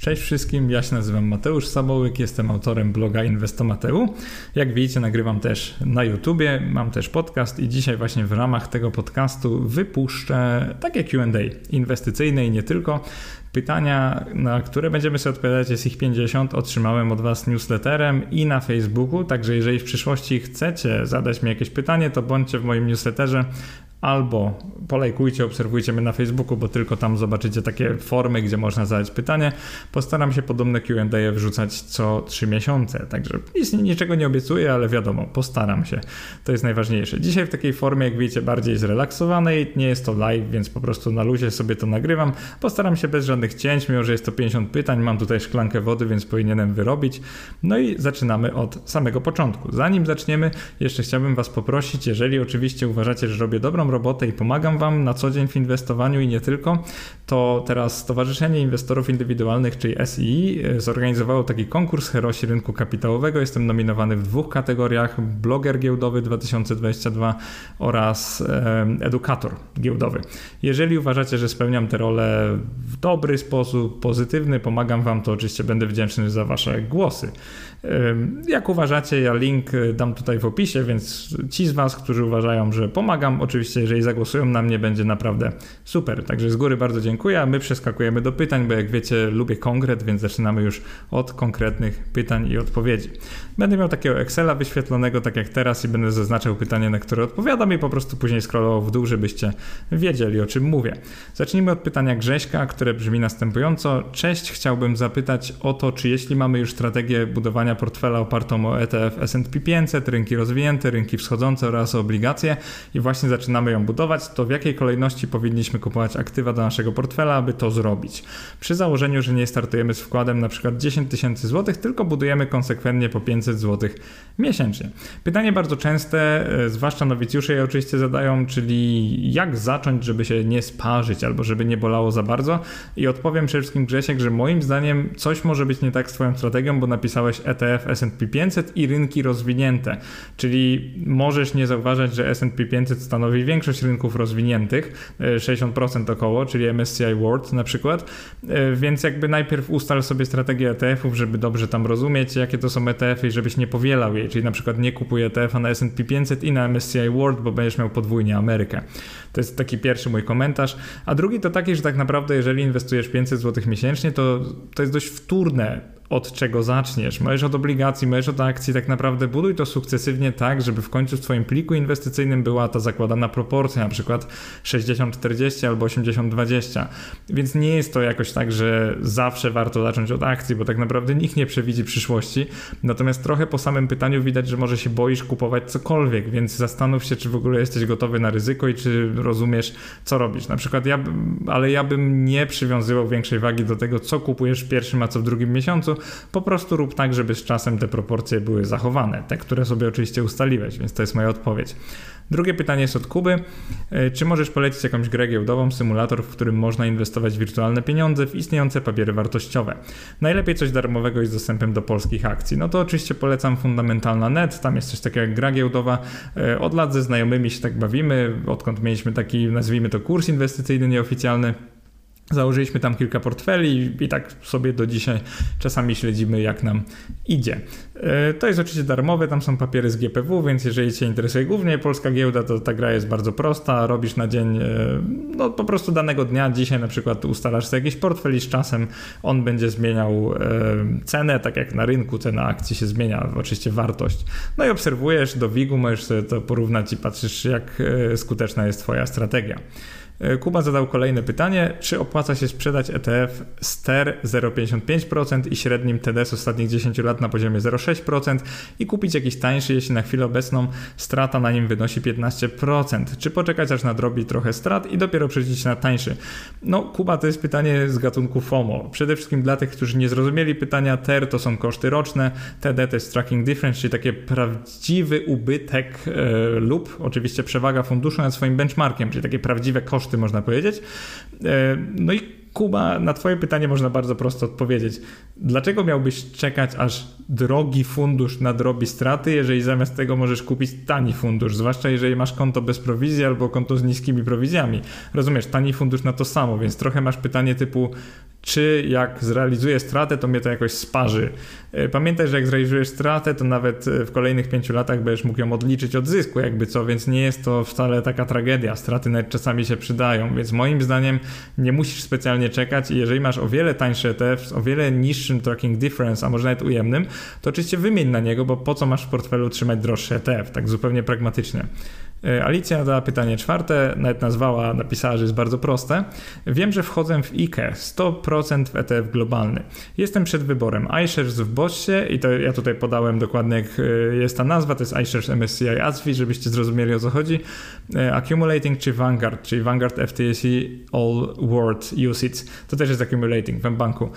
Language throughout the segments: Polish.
Cześć wszystkim, ja się nazywam Mateusz Samołyk, jestem autorem bloga Inwestomateu. Jak widzicie, nagrywam też na YouTubie, mam też podcast i dzisiaj właśnie w ramach tego podcastu wypuszczę takie Q&A inwestycyjne i nie tylko. Pytania, na które będziemy sobie odpowiadać, jest ich 50. Otrzymałem od Was newsletterem i na Facebooku, także jeżeli w przyszłości chcecie zadać mi jakieś pytanie, to bądźcie w moim newsletterze albo polajkujcie, obserwujcie mnie na Facebooku, bo tylko tam zobaczycie takie formy, gdzie można zadać pytanie. Postaram się podobne Q&A wrzucać co 3 miesiące, także nic, niczego nie obiecuję, ale wiadomo, postaram się. To jest najważniejsze. Dzisiaj w takiej formie, jak wiecie, bardziej zrelaksowanej, nie jest to live, więc po prostu na luzie sobie to nagrywam. Postaram się bez żadnych cięć, mimo że jest to 50 pytań, mam tutaj szklankę wody, więc powinienem wyrobić. No i zaczynamy od samego początku. Zanim zaczniemy, jeszcze chciałbym Was poprosić, jeżeli oczywiście uważacie, że robię dobrą robotę i pomagam Wam na co dzień w inwestowaniu i nie tylko, to teraz Stowarzyszenie Inwestorów Indywidualnych, czyli SII, zorganizowało taki konkurs Herosi Rynku Kapitałowego. Jestem nominowany w dwóch kategoriach: bloger giełdowy 2022 oraz edukator giełdowy. Jeżeli uważacie, że spełniam tę rolę w dobry sposób, pozytywny, pomagam Wam, to oczywiście będę wdzięczny za Wasze głosy. Jak uważacie, ja link e, dam tutaj w opisie, więc ci z Was, którzy uważają, że pomagam, oczywiście, jeżeli zagłosują na mnie, będzie naprawdę super. Także z góry bardzo dziękuję, a my przeskakujemy do pytań, bo jak wiecie, lubię konkret, więc zaczynamy już od konkretnych pytań i odpowiedzi. Będę miał takiego Excela wyświetlonego, tak jak teraz, i będę zaznaczał pytanie, na które odpowiadam, i po prostu później scrollował w dół, żebyście wiedzieli, o czym mówię. Zacznijmy od pytania Grześka, które brzmi następująco. Cześć, chciałbym zapytać o to, czy jeśli mamy już strategię budowania portfela opartą o ETF S&P 500, rynki rozwinięte, rynki wschodzące oraz obligacje i właśnie zaczynamy ją budować, to w jakiej kolejności powinniśmy kupować aktywa do naszego portfela, aby to zrobić? Przy założeniu, że nie startujemy z wkładem na przykład 10 tysięcy złotych, tylko budujemy konsekwentnie po 500 złotych miesięcznie. Pytanie bardzo częste, e, zwłaszcza nowicjusze je oczywiście zadają, czyli jak zacząć, żeby się nie sparzyć albo żeby nie bolało za bardzo? I odpowiem przede wszystkim Grzesiek, że moim zdaniem coś może być nie tak z twoją strategią, bo napisałeś ETF S&P 500 i rynki rozwinięte, czyli możesz nie zauważać, że S&P 500 stanowi większość rynków rozwiniętych, 60% e, około, czyli MSCI World na przykład, e, więc jakby najpierw ustal sobie strategię ETF-ów, żeby dobrze tam rozumieć, jakie to są ETF-y żebyś nie powielał jej, czyli na przykład nie kupuj ETF-a na S&P 500 i na MSCI World, bo będziesz miał podwójnie Amerykę. To jest taki pierwszy mój komentarz. A drugi to taki, że tak naprawdę jeżeli inwestujesz 500 zł miesięcznie, to to jest dość wtórne od czego zaczniesz. Możesz od obligacji, możesz od akcji, tak naprawdę buduj to sukcesywnie tak, żeby w końcu w Twoim pliku inwestycyjnym była ta zakładana proporcja, na przykład 60-40 albo 80-20. Więc nie jest to jakoś tak, że zawsze warto zacząć od akcji, bo tak naprawdę nikt nie przewidzi przyszłości. Natomiast trochę po samym pytaniu widać, że może się boisz kupować cokolwiek, więc zastanów się, czy w ogóle jesteś gotowy na ryzyko i czy rozumiesz, co robisz. Na przykład ja, ale ja bym nie przywiązywał większej wagi do tego, co kupujesz w pierwszym, a co w drugim miesiącu, po prostu rób tak, żeby z czasem te proporcje były zachowane, te, które sobie oczywiście ustaliłeś, więc to jest moja odpowiedź. Drugie pytanie jest od Kuby. E, czy możesz polecić jakąś grę giełdową, symulator, w którym można inwestować wirtualne pieniądze w istniejące papiery wartościowe? Najlepiej coś darmowego i z dostępem do polskich akcji. No to oczywiście polecam Fundamentalna Net, tam jest coś takiego jak gra giełdowa. E, od lat ze znajomymi się tak bawimy, odkąd mieliśmy taki, nazwijmy to, kurs inwestycyjny nieoficjalny. Założyliśmy tam kilka portfeli i tak sobie do dzisiaj czasami śledzimy, jak nam idzie. E, to jest oczywiście darmowe, tam są papiery z GPW, więc jeżeli Cię interesuje głównie polska giełda, to ta gra jest bardzo prosta. Robisz na dzień, e, no po prostu danego dnia, dzisiaj na przykład ustalasz sobie jakiś portfel i z czasem on będzie zmieniał e, cenę, tak jak na rynku cena akcji się zmienia, oczywiście wartość. No i obserwujesz do WIG-u, możesz sobie to porównać i patrzysz, jak skuteczna jest Twoja strategia. E, Kuba zadał kolejne pytanie, czy opłaca się sprzedać ETF STER 0,55% i średnim TD z ostatnich 10 lat na poziomie 0,6% i kupić jakiś tańszy, jeśli na chwilę obecną strata na nim wynosi 15%. Czy poczekać aż nadrobi trochę strat i dopiero przejść na tańszy? No Kuba to jest pytanie z gatunku FOMO. Przede wszystkim dla tych, którzy nie zrozumieli pytania, TER to są koszty roczne, TD to jest tracking difference, czyli takie prawdziwy ubytek yy, lub oczywiście przewaga funduszu nad swoim benchmarkiem, czyli takie prawdziwe koszty koszty, można powiedzieć. E, no i Kuba, na Twoje pytanie można bardzo prosto odpowiedzieć. Dlaczego miałbyś czekać, aż drogi fundusz nadrobi straty, jeżeli zamiast tego możesz kupić tani fundusz, zwłaszcza jeżeli masz konto bez prowizji albo konto z niskimi prowizjami? Rozumiesz, tani fundusz na to samo, więc trochę masz pytanie typu, czy jak zrealizuję stratę, to mnie to jakoś sparzy. E, pamiętaj, że jak zrealizujesz stratę, to nawet e, w kolejnych pięciu latach będziesz mógł ją odliczyć od zysku, jakby co, więc nie jest to wcale taka tragedia. Straty nawet czasami się przydają, więc moim zdaniem nie musisz specjalnie czekać i jeżeli masz o wiele tańszy ETF z o wiele niższym tracking difference, a może nawet ujemnym, to oczywiście wymień na niego, bo po co masz w portfelu trzymać droższy ETF, tak zupełnie pragmatycznie. E, Alicja dała pytanie czwarte, nawet nazwała, napisała, że jest bardzo proste. Wiem, że wchodzę w IKE 100% w ETF globalny. Jestem przed wyborem iShares w Bossie i to ja tutaj podałem dokładnie jak e, jest ta nazwa, to jest iShares MSCI ASFI, żebyście zrozumieli o co chodzi. E, accumulating czy Vanguard, czyli Vanguard FTSE All World UCITS. To też jest accumulating w banku.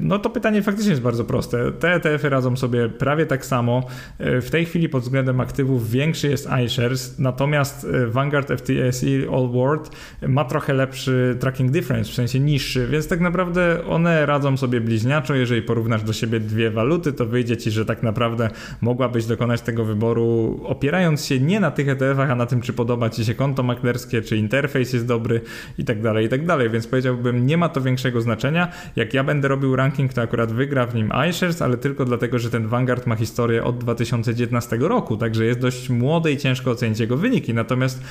No to pytanie faktycznie jest bardzo proste. Te ETF-y radzą sobie prawie tak samo. W tej chwili pod względem aktywów większy jest iShares, natomiast e, Vanguard FTSE All World ma trochę lepszy tracking difference, w sensie niższy, więc tak naprawdę one radzą sobie bliźniaczo. Jeżeli porównasz do siebie dwie waluty, to wyjdzie ci, że tak naprawdę mogłabyś dokonać tego wyboru opierając się nie na tych ETF-ach, a na tym, czy podoba ci się konto maklerskie, czy interfejs jest dobry i tak dalej, i tak dalej. Więc powiedziałbym, nie ma to większego znaczenia. Jak ja będę robił ranking, to akurat wygra w nim iShares, ale tylko dlatego, że ten Vanguard ma historię od 2019 roku, także jest dość młody i ciężko ocenić ocenić jego wyniki. Natomiast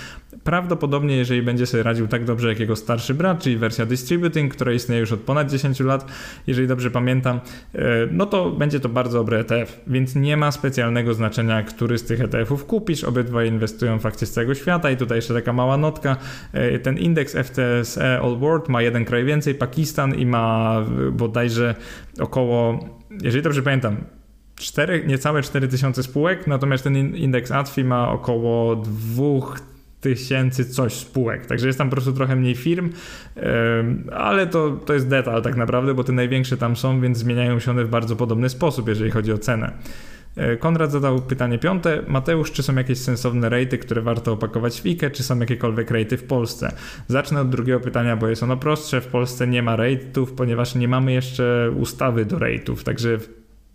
prawdopodobnie, jeżeli będzie sobie radził tak dobrze jak jego starszy brat, czyli wersja Distributing, która istnieje już od ponad 10 lat, jeżeli dobrze pamiętam, e, no to będzie to bardzo dobry ETF, więc nie ma specjalnego znaczenia, który z tych ETF-ów kupisz. Obydwa inwestują w akcje z całego świata i tutaj jeszcze taka mała notka. E, ten indeks FTSE All World ma jeden kraj więcej, Pakistan i ma bodajże około, jeżeli dobrze pamiętam, 4, niecałe 4000 spółek, natomiast ten indeks ATFI ma około 2000 coś spółek, także jest tam po prostu trochę mniej firm, ale to, to jest detal tak naprawdę, bo te największe tam są, więc zmieniają się one w bardzo podobny sposób, jeżeli chodzi o cenę. E, Konrad zadał pytanie piąte. Mateusz, czy są jakieś sensowne rejty, które warto opakować w IKE, czy są jakiekolwiek rejty w Polsce? Zacznę od drugiego pytania, bo jest ono prostsze. W Polsce nie ma rejtów, ponieważ nie mamy jeszcze ustawy do rejtów, także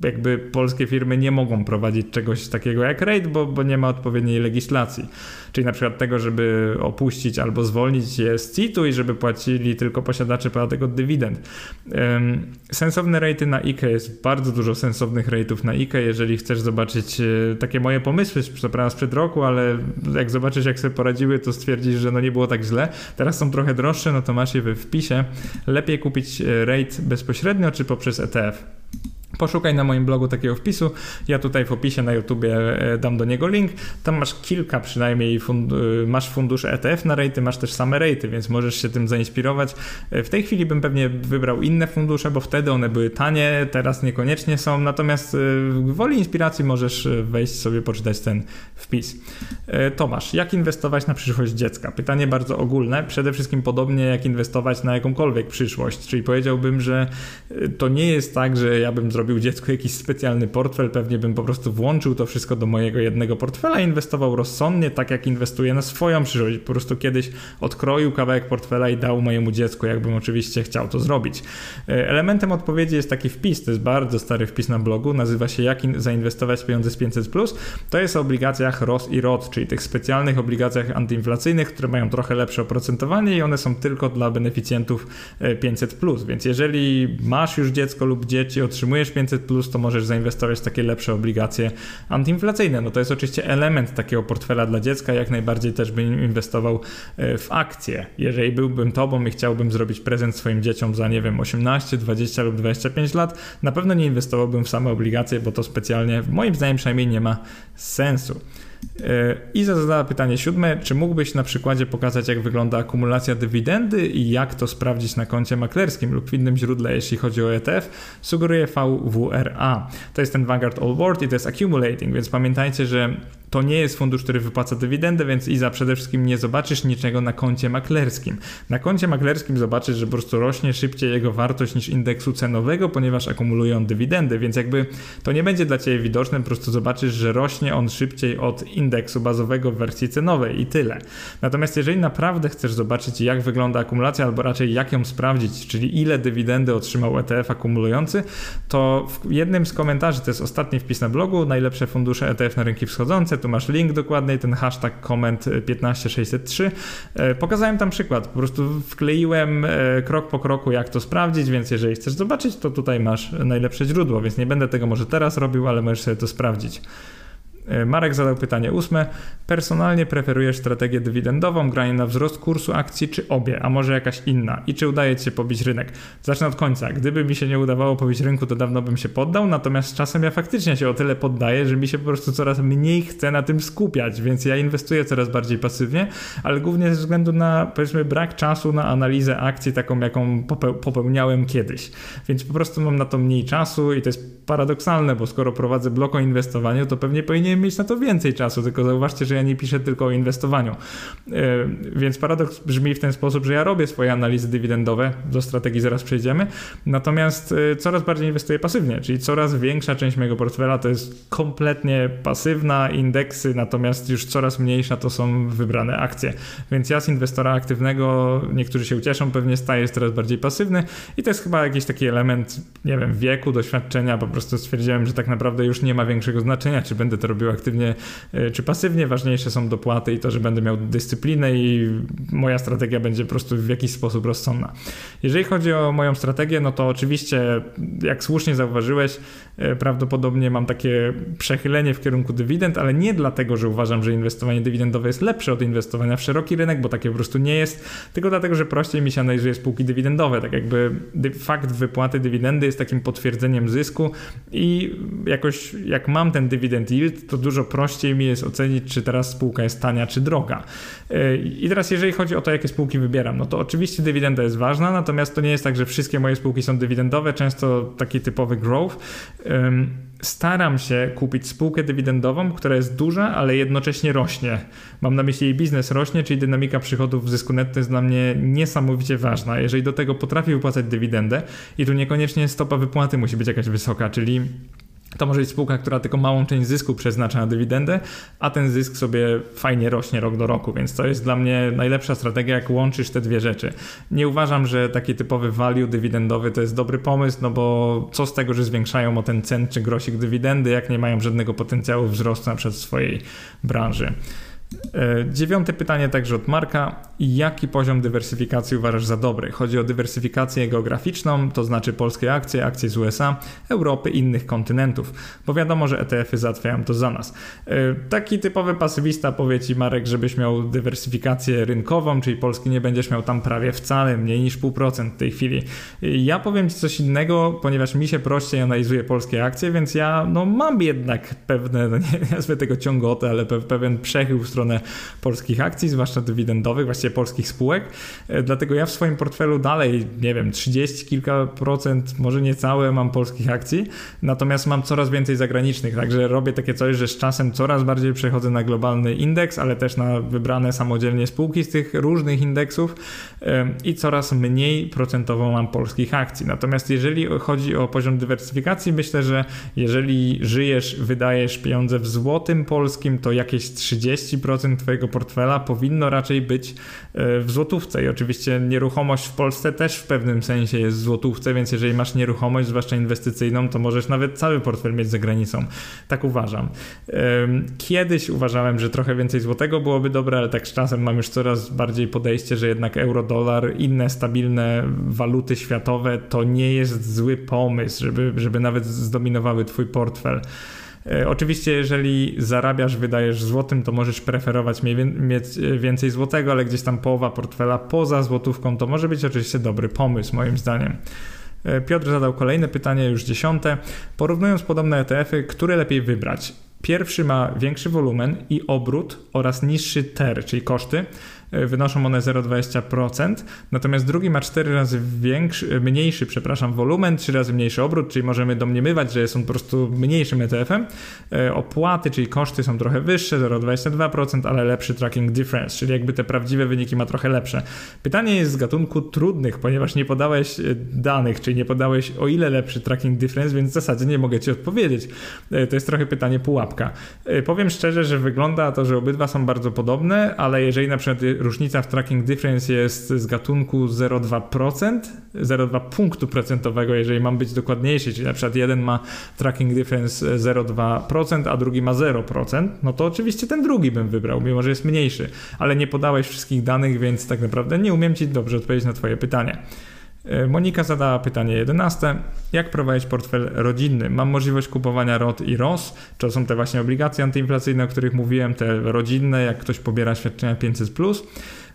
jakby polskie firmy nie mogą prowadzić czegoś takiego jak RAID, bo, bo nie ma odpowiedniej legislacji. Czyli na przykład tego, żeby opuścić albo zwolnić je z CIT-u i żeby płacili tylko posiadacze podatek od dywidend. Sensowne rejty na IKE jest bardzo dużo sensownych rejtów na IKE. Jeżeli chcesz zobaczyć e, takie moje pomysły, przepraszam, sprzed roku, ale jak zobaczysz jak sobie poradziły, to stwierdzisz, że no nie było tak źle. Teraz są trochę droższe, no to masz je we wpisie. Lepiej kupić rate bezpośrednio czy poprzez ETF. Poszukaj na moim blogu takiego wpisu. Ja tutaj w opisie na YouTubie e, dam do niego link. Tam masz kilka przynajmniej, fund e, masz fundusze ETF na rejty, masz też same rejty, więc możesz się tym zainspirować. E, w tej chwili bym pewnie wybrał inne fundusze, bo wtedy one były tanie, teraz niekoniecznie są. Natomiast w woli inspiracji możesz wejść sobie, poczytać ten wpis. Tomasz, jak inwestować na przyszłość dziecka? Pytanie bardzo ogólne. Przede wszystkim podobnie jak inwestować na jakąkolwiek przyszłość. Czyli powiedziałbym, że to nie jest tak, że ja bym zrobił zrobił dziecku jakiś specjalny portfel, pewnie bym po prostu włączył to wszystko do mojego jednego portfela inwestował rozsądnie, tak jak inwestuję na swoją przyszłość. Po prostu kiedyś odkroił kawałek portfela i dał mojemu dziecku, jakbym oczywiście chciał to zrobić. E, elementem odpowiedzi jest taki wpis, to jest bardzo stary wpis na blogu, nazywa się Jak zainwestować pieniądze z 500+. To jest o obligacjach ROS i ROT, czyli tych specjalnych obligacjach antyinflacyjnych, które mają trochę lepsze oprocentowanie i one są tylko dla beneficjentów 500+. E, Więc jeżeli masz już dziecko lub dzieci, otrzymujesz 500, plus, to możesz zainwestować w takie lepsze obligacje antyinflacyjne. No to jest oczywiście element takiego portfela dla dziecka. Jak najbardziej też bym inwestował e, w akcje. Jeżeli byłbym tobą i chciałbym zrobić prezent swoim dzieciom za, nie wiem, 18, 20 lub 25 lat, na pewno nie inwestowałbym w same obligacje, bo to specjalnie, moim zdaniem przynajmniej, nie ma sensu. Iza zadała pytanie siódme, czy mógłbyś na przykładzie pokazać, jak wygląda akumulacja dywidendy i jak to sprawdzić na koncie maklerskim lub w innym źródle, jeśli chodzi o ETF? Sugeruje VWRA. To jest ten Vanguard All World i to jest accumulating, więc pamiętajcie, że To nie jest fundusz, który wypłaca dywidendę, więc Iza przede wszystkim nie zobaczysz niczego na koncie maklerskim. Na koncie maklerskim zobaczysz, że po prostu rośnie szybciej jego wartość niż indeksu cenowego, ponieważ akumuluje on dywidendy, więc jakby to nie będzie dla Ciebie widoczne, po prostu zobaczysz, że rośnie on szybciej od indeksu bazowego w wersji cenowej i tyle. Natomiast jeżeli naprawdę chcesz zobaczyć, jak wygląda akumulacja, albo raczej jak ją sprawdzić, czyli ile dywidendy otrzymał ETF akumulujący, to w jednym z komentarzy, to jest ostatni wpis na blogu, najlepsze fundusze ETF na rynki wschodzące, tu masz link dokładny, ten hashtag koment 15603. E, pokazałem tam przykład, po prostu wkleiłem e, krok po kroku, jak to sprawdzić, więc jeżeli chcesz zobaczyć, to tutaj masz najlepsze źródło, więc nie będę tego może teraz robił, ale możesz sobie to sprawdzić. E, Marek zadał pytanie ósme. Personalnie preferujesz strategię dywidendową, granie na wzrost kursu akcji, czy obie, a może jakaś inna? I czy udaje ci się pobić rynek? Zacznę od końca. Gdyby mi się nie udawało pobić rynku, to dawno bym się poddał, natomiast czasem ja faktycznie się o tyle poddaję, że mi się po prostu coraz mniej chce na tym skupiać, więc ja inwestuję coraz bardziej pasywnie, ale głównie ze względu na, powiedzmy, brak czasu na analizę akcji, taką jaką popełniałem kiedyś. Więc po prostu mam na to mniej czasu i to jest paradoksalne, bo skoro prowadzę blok o inwestowaniu, to pewnie powinienem mieć na to więcej czasu, tylko zauważcie, że ja nie piszę tylko o inwestowaniu. E, więc paradoks brzmi w ten sposób, że ja robię swoje analizy dywidendowe, do strategii zaraz przejdziemy, natomiast e, coraz bardziej inwestuję pasywnie, czyli coraz większa część mojego portfela to jest kompletnie pasywna, indeksy, natomiast już coraz mniejsza to są wybrane akcje. Więc ja z inwestora aktywnego, niektórzy się ucieszą, pewnie staję coraz bardziej pasywny i to jest chyba jakiś taki element, nie wiem, wieku, doświadczenia, po prostu stwierdziłem, że tak naprawdę już nie ma większego znaczenia, czy będę to robił aktywnie e, czy pasywnie. Ważniejsze są dopłaty i to, że będę miał dyscyplinę i moja strategia będzie po prostu w jakiś sposób rozsądna. Jeżeli chodzi o moją strategię, no to oczywiście, jak słusznie zauważyłeś, e, prawdopodobnie mam takie przechylenie w kierunku dywidend, ale nie dlatego, że uważam, że inwestowanie dywidendowe jest lepsze od inwestowania w szeroki rynek, bo takie po prostu nie jest, tylko dlatego, że prościej mi się analizuje spółki dywidendowe. Tak jakby fakt wypłaty dywidendy jest takim potwierdzeniem zysku i jakoś jak mam ten dywidend yield, to dużo prościej mi jest ocenić, czy teraz spółka jest tania, czy droga. I teraz, jeżeli chodzi o to, jakie spółki wybieram, no to oczywiście dywidenda jest ważna, natomiast to nie jest tak, że wszystkie moje spółki są dywidendowe, często taki typowy growth. Staram się kupić spółkę dywidendową, która jest duża, ale jednocześnie rośnie. Mam na myśli jej biznes rośnie, czyli dynamika przychodów zysku netto jest dla mnie niesamowicie ważna. Jeżeli do tego potrafi wypłacać dywidendę i tu niekoniecznie stopa wypłaty musi być jakaś wysoka, czyli to może być spółka, która tylko małą część zysku przeznacza na dywidendę, a ten zysk sobie fajnie rośnie rok do roku, więc to jest dla mnie najlepsza strategia, jak łączysz te dwie rzeczy. Nie uważam, że taki typowy value dywidendowy to jest dobry pomysł, no bo co z tego, że zwiększają o ten cent czy grosik dywidendy, jak nie mają żadnego potencjału wzrostu na przykład w swojej branży. E, dziewiąte pytanie także od Marka. Jaki poziom dywersyfikacji uważasz za dobry? Chodzi o dywersyfikację geograficzną, to znaczy polskie akcje, akcje z USA, Europy innych kontynentów, bo wiadomo, że ETF-y załatwiają to za nas. E, taki typowy pasywista powie Ci Marek, żebyś miał dywersyfikację rynkową, czyli Polski nie będziesz miał tam prawie wcale, mniej niż pół procent w tej chwili. Ja powiem Ci coś innego, ponieważ mi się prościej analizuje polskie akcje, więc ja no, mam jednak pewne, no nie nazwę tego ciągotę, ale pewien przechył w stronę polskich akcji, zwłaszcza dywidendowych, właściwie polskich spółek. E, dlatego ja w swoim portfelu dalej, nie wiem, 30 kilka procent, może nie całe mam polskich akcji, natomiast mam coraz więcej zagranicznych, także robię takie coś, że z czasem coraz bardziej przechodzę na globalny indeks, ale też na wybrane samodzielnie spółki z tych różnych indeksów i coraz mniej procentowo mam polskich akcji. Natomiast jeżeli chodzi o poziom dywersyfikacji, myślę, że jeżeli żyjesz, wydajesz pieniądze w złotym polskim, to jakieś 30% 30% Twojego portfela powinno raczej być e, w złotówce. I oczywiście nieruchomość w Polsce też w pewnym sensie jest w złotówce, więc jeżeli masz nieruchomość, zwłaszcza inwestycyjną, to możesz nawet cały portfel mieć za granicą. Tak uważam. Kiedyś uważałem, że trochę więcej złotego byłoby dobre, ale tak z czasem mam już coraz bardziej podejście, że jednak euro, dolar, inne stabilne waluty światowe to nie jest zły pomysł, żeby, żeby nawet zdominowały Twój portfel. E, oczywiście, jeżeli zarabiasz, wydajesz złotym, to możesz preferować mieć więcej złotego, ale gdzieś tam połowa portfela poza złotówką to może być oczywiście dobry pomysł, moim zdaniem. E, Piotr zadał kolejne pytanie, już dziesiąte. Porównując podobne ETF-y, które lepiej wybrać? Pierwszy ma większy wolumen i obrót oraz niższy TER, czyli koszty. Wynoszą one 0,20%, natomiast drugi ma 4 razy większy, mniejszy, przepraszam, wolumen, 3 razy mniejszy obrót, czyli możemy domniemywać, że jest on po prostu mniejszym ETF-em. Opłaty, czyli koszty są trochę wyższe, 0,22%, ale lepszy tracking difference, czyli jakby te prawdziwe wyniki ma trochę lepsze. Pytanie jest z gatunku trudnych, ponieważ nie podałeś danych, czyli nie podałeś o ile lepszy tracking difference, więc w zasadzie nie mogę ci odpowiedzieć. To jest trochę pytanie pułapka. Powiem szczerze, że wygląda to, że obydwa są bardzo podobne, ale jeżeli na przykład różnica w tracking difference jest z gatunku 0,2%, 0,2 punktu procentowego, jeżeli mam być dokładniejszy, czyli na przykład jeden ma tracking difference 0,2%, a drugi ma 0%, no to oczywiście ten drugi bym wybrał, mimo że jest mniejszy, ale nie podałeś wszystkich danych, więc tak naprawdę nie umiem ci dobrze odpowiedzieć na twoje pytanie. E, Monika zadała pytanie 11. Jak prowadzić portfel rodzinny? Mam możliwość kupowania ROT i ROS, to są te właśnie obligacje antyinflacyjne, o których mówiłem, te rodzinne, jak ktoś pobiera świadczenia 500+.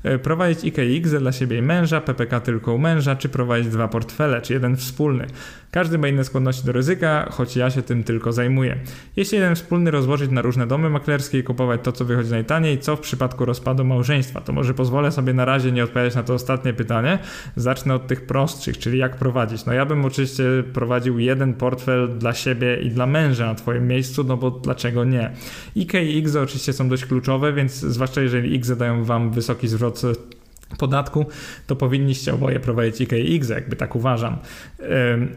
E, prowadzić IKX dla siebie i męża, PPK tylko u męża, czy prowadzić dwa portfele, czy jeden wspólny. Każdy ma inne skłonności do ryzyka, choć ja się tym tylko zajmuję. Jeśli jeden wspólny rozłożyć na różne domy maklerskie i kupować to, co wychodzi najtaniej, co w przypadku rozpadu małżeństwa? To może pozwolę sobie na razie nie odpowiadać na to ostatnie pytanie. Zacznę od tych prostszych, czyli jak prowadzić. No ja bym oczywiście prowadził jeden portfel dla siebie i dla męża na twoim miejscu, no bo dlaczego nie? IK i X oczywiście są dość kluczowe, więc zwłaszcza jeżeli X dają wam wysoki zwrot podatku, to powinniście oboje prowadzić IKX, jakby tak uważam.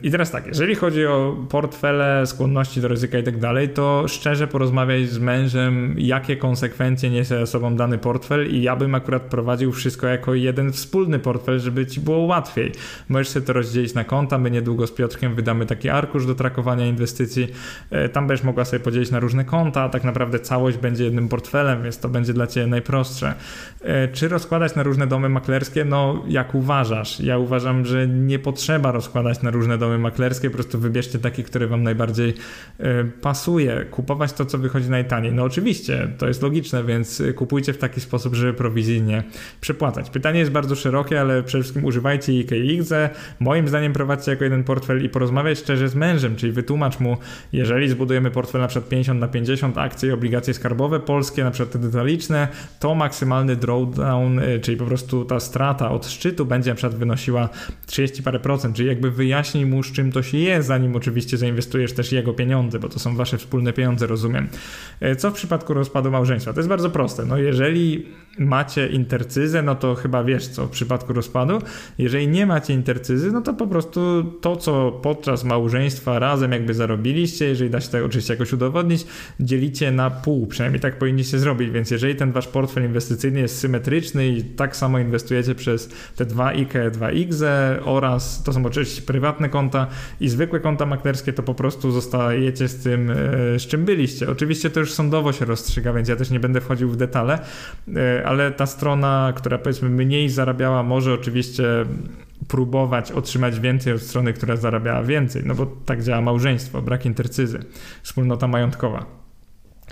I teraz tak, jeżeli chodzi o portfele, skłonności do ryzyka i tak dalej, to szczerze porozmawiać z mężem, jakie konsekwencje niesie ze sobą dany portfel i ja bym akurat prowadził wszystko jako jeden wspólny portfel, żeby ci było łatwiej. Możesz sobie to rozdzielić na konta, my niedługo z Piotrkiem wydamy taki arkusz do trakowania inwestycji, e, tam będziesz mogła sobie podzielić na różne konta, a tak naprawdę całość będzie jednym portfelem, więc to będzie dla Ciebie najprostsze. E, czy rozkładać na różne domy maklerskie, no jak uważasz? Ja uważam, że nie potrzeba rozkładać na różne domy maklerskie, po prostu wybierzcie taki, który wam najbardziej y, pasuje. Kupować to, co wychodzi najtaniej. No oczywiście, to jest logiczne, więc kupujcie w taki sposób, żeby prowizyjnie przepłacać. Pytanie jest bardzo szerokie, ale przede wszystkim używajcie IKX. Moim zdaniem prowadźcie jako jeden portfel i porozmawiać szczerze z mężem, czyli wytłumacz mu, jeżeli zbudujemy portfel na przykład 50 na 50 akcje i obligacje skarbowe polskie, na przykład te detaliczne, to maksymalny drawdown, y, czyli po prostu ta strata od szczytu będzie na przykład wynosiła 30 parę procent, czyli jakby wyjaśnij mu z czym to się je, zanim oczywiście zainwestujesz też jego pieniądze, bo to są wasze wspólne pieniądze, rozumiem. E, co w przypadku rozpadu małżeństwa? To jest bardzo proste. No jeżeli macie intercyzę, no to chyba wiesz co w przypadku rozpadu. Jeżeli nie macie intercyzy, no to po prostu to, co podczas małżeństwa razem jakby zarobiliście, jeżeli da się to oczywiście jakoś udowodnić, dzielicie na pół, przynajmniej tak powinniście zrobić, więc jeżeli ten wasz portfel inwestycyjny jest symetryczny i tak samo inwestujecie przez te 2 IKE, 2 XE oraz to są oczywiście prywatne konta i zwykłe konta maklerskie, to po prostu zostajecie z tym, e, z czym byliście. Oczywiście to już sądowo się rozstrzyga, więc ja też nie będę wchodził w detale, e, ale ta strona, która powiedzmy mniej zarabiała, może oczywiście próbować otrzymać więcej od strony, która zarabiała więcej, no bo tak działa małżeństwo, brak intercyzy, wspólnota majątkowa.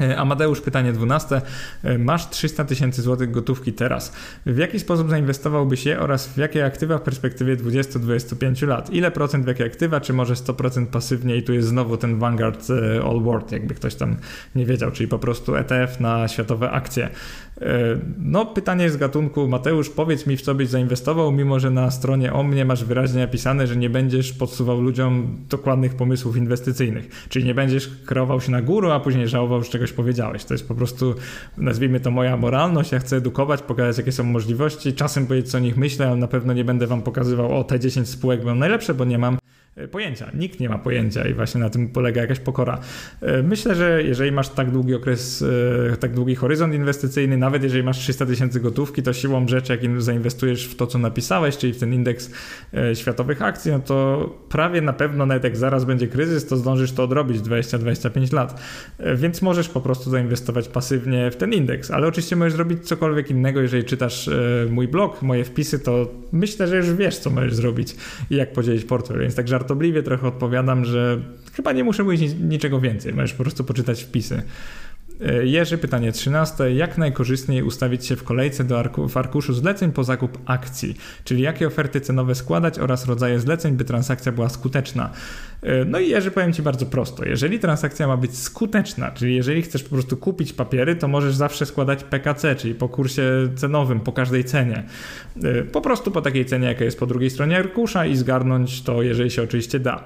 E, Amadeusz, pytanie 12. E, masz 300 tysięcy złotych gotówki teraz. W jaki sposób zainwestowałbyś je oraz w jakie aktywa w perspektywie 20-25 lat? Ile procent w jakie aktywa, czy może 100% pasywnie? I tu jest znowu ten Vanguard e, All World, jakby ktoś tam nie wiedział, czyli po prostu ETF na światowe akcje. No, pytanie z gatunku Mateusz, powiedz mi w co byś zainwestował, mimo że na stronie o mnie masz wyraźnie napisane, że nie będziesz podsuwał ludziom dokładnych pomysłów inwestycyjnych. Czyli nie będziesz kreował się na górę, a później żałował, że czegoś powiedziałeś. To jest po prostu, nazwijmy to moja moralność. Ja chcę edukować, pokazać jakie są możliwości, czasem powiedzieć co o nich myślę, ale na pewno nie będę wam pokazywał, o te 10 spółek będą najlepsze, bo nie mam pojęcia. Nikt nie ma pojęcia i właśnie na tym polega jakaś pokora. E, myślę, że jeżeli masz tak długi okres, e, tak długi horyzont inwestycyjny, nawet jeżeli masz 300 tysięcy gotówki, to siłą rzeczy, jak zainwestujesz w to, co napisałeś, czyli w ten indeks światowych akcji, no to prawie na pewno, nawet jak zaraz będzie kryzys, to zdążysz to odrobić 20-25 lat. Więc możesz po prostu zainwestować pasywnie w ten indeks, ale oczywiście możesz zrobić cokolwiek innego, jeżeli czytasz mój blog, moje wpisy, to myślę, że już wiesz, co możesz zrobić i jak podzielić portfel, więc tak żart żartobliwie trochę odpowiadam, że chyba nie muszę mówić niczego więcej, możesz po prostu poczytać wpisy. E, Jerzy, pytanie 13. Jak najkorzystniej ustawić się w kolejce do arku, w arkuszu zleceń po zakup akcji? Czyli jakie oferty cenowe składać oraz rodzaje zleceń, by transakcja była skuteczna? E, no i Jerzy, powiem Ci bardzo prosto. Jeżeli transakcja ma być skuteczna, czyli jeżeli chcesz po prostu kupić papiery, to możesz zawsze składać PKC, czyli po kursie cenowym, po każdej cenie. E, po prostu po takiej cenie, jaka jest po drugiej stronie arkusza i zgarnąć to, jeżeli się oczywiście da.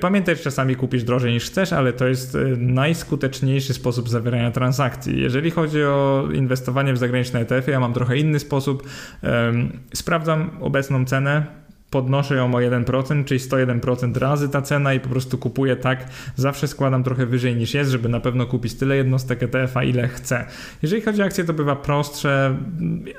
Pamiętaj, że czasami kupisz drożej niż chcesz, ale to jest najskuteczniejszy sposób zawierania transakcji. Jeżeli chodzi o inwestowanie w zagraniczne ETF, ja mam trochę inny sposób. Sprawdzam obecną cenę, podnoszę ją o 1%, czyli 101% razy ta cena i po prostu kupuję tak, zawsze składam trochę wyżej niż jest, żeby na pewno kupić tyle jednostek ETF-a, ile chcę. Jeżeli chodzi o akcje, to bywa prostsze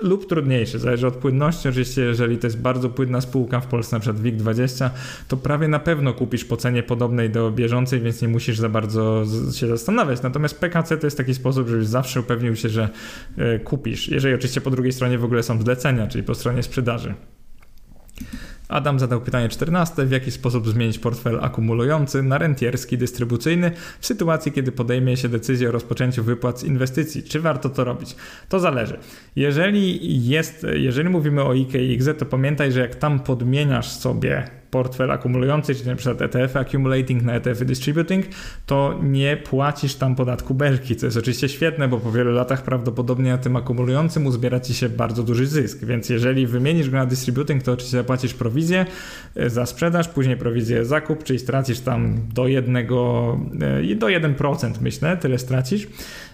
lub trudniejsze, zależy od płynności. Oczywiście, jeżeli to jest bardzo płynna spółka w Polsce, na przykład WIG20, to prawie na pewno kupisz po cenie podobnej do bieżącej, więc nie musisz za bardzo się zastanawiać. Natomiast PKC to jest taki sposób, żebyś zawsze upewnił się, że e, kupisz. Jeżeli oczywiście po drugiej stronie w ogóle są zlecenia, czyli po stronie sprzedaży. Adam zadał pytanie 14. W jaki sposób zmienić portfel akumulujący na rentierski, dystrybucyjny w sytuacji, kiedy podejmie się decyzję o rozpoczęciu wypłat z inwestycji? Czy warto to robić? To zależy. Jeżeli jest, jeżeli mówimy o IKX, to pamiętaj, że jak tam podmieniasz sobie portfel akumulujący, czyli na przykład ETF accumulating na ETF distributing, to nie płacisz tam podatku belki, co jest oczywiście świetne, bo po wielu latach prawdopodobnie na tym akumulującym uzbiera ci się bardzo duży zysk, więc jeżeli wymienisz go na distributing, to oczywiście zapłacisz prowizję e, za sprzedaż, później prowizję zakup, czyli stracisz tam do jednego, e, do 1% myślę, tyle stracisz.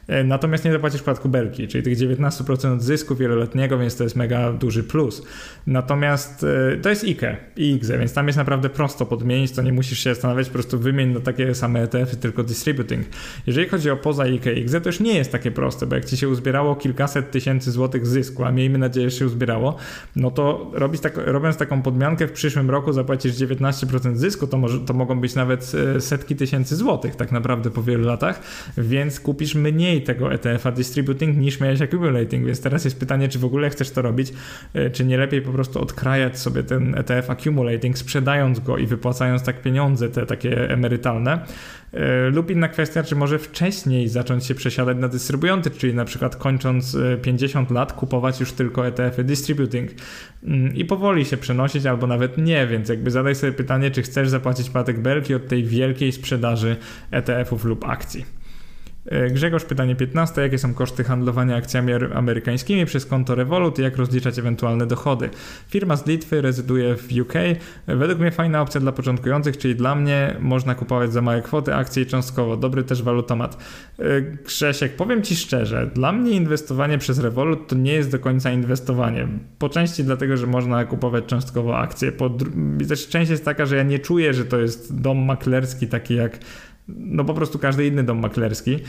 E, natomiast nie zapłacisz podatku belki, czyli tych 19% zysku wieloletniego, więc to jest mega duży plus. Natomiast to jest IKE, IX, więc tam jest naprawdę prosto podmienić, to nie musisz się zastanawiać, po prostu wymień na takie same ETF-y, tylko distributing. Jeżeli chodzi o poza IKX, to już nie jest takie proste, bo jak ci się uzbierało kilkaset tysięcy złotych zysku, a miejmy nadzieję, że się uzbierało, no to robić tak, robiąc taką podmiankę w przyszłym roku zapłacisz 19% zysku, to, może, to mogą być nawet e, setki tysięcy złotych tak naprawdę po wielu latach, więc kupisz mniej tego ETF-a distributing niż miałeś accumulating, więc teraz jest pytanie, czy w ogóle chcesz to robić, e, czy nie lepiej po prostu odkrajać sobie ten ETF accumulating, sprzedając go i wypłacając tak pieniądze, te takie emerytalne, e, lub inna kwestia, czy może wcześniej zacząć się przesiadać na dystrybujący, czyli na przykład kończąc 50 e, lat kupować już tylko ETF-y distributing mm, i powoli się przenosić albo nawet nie, więc jakby zadaj sobie pytanie, czy chcesz zapłacić patek belki od tej wielkiej sprzedaży ETF-ów lub akcji. E, Grzegorz, pytanie 15. Jakie są koszty handlowania akcjami amerykańskimi przez konto Revolut i jak rozliczać ewentualne dochody? Firma z Litwy rezyduje w UK. Według mnie fajna opcja dla początkujących, czyli dla mnie można kupować za małe kwoty akcje i cząstkowo. Dobry też walutomat. E, Grzesiek, powiem Ci szczerze, dla mnie inwestowanie przez Revolut to nie jest do końca inwestowanie. Po części dlatego, że można kupować cząstkowo akcje. Po też część jest taka, że ja nie czuję, że to jest dom maklerski taki jak no po prostu każdy inny dom maklerski,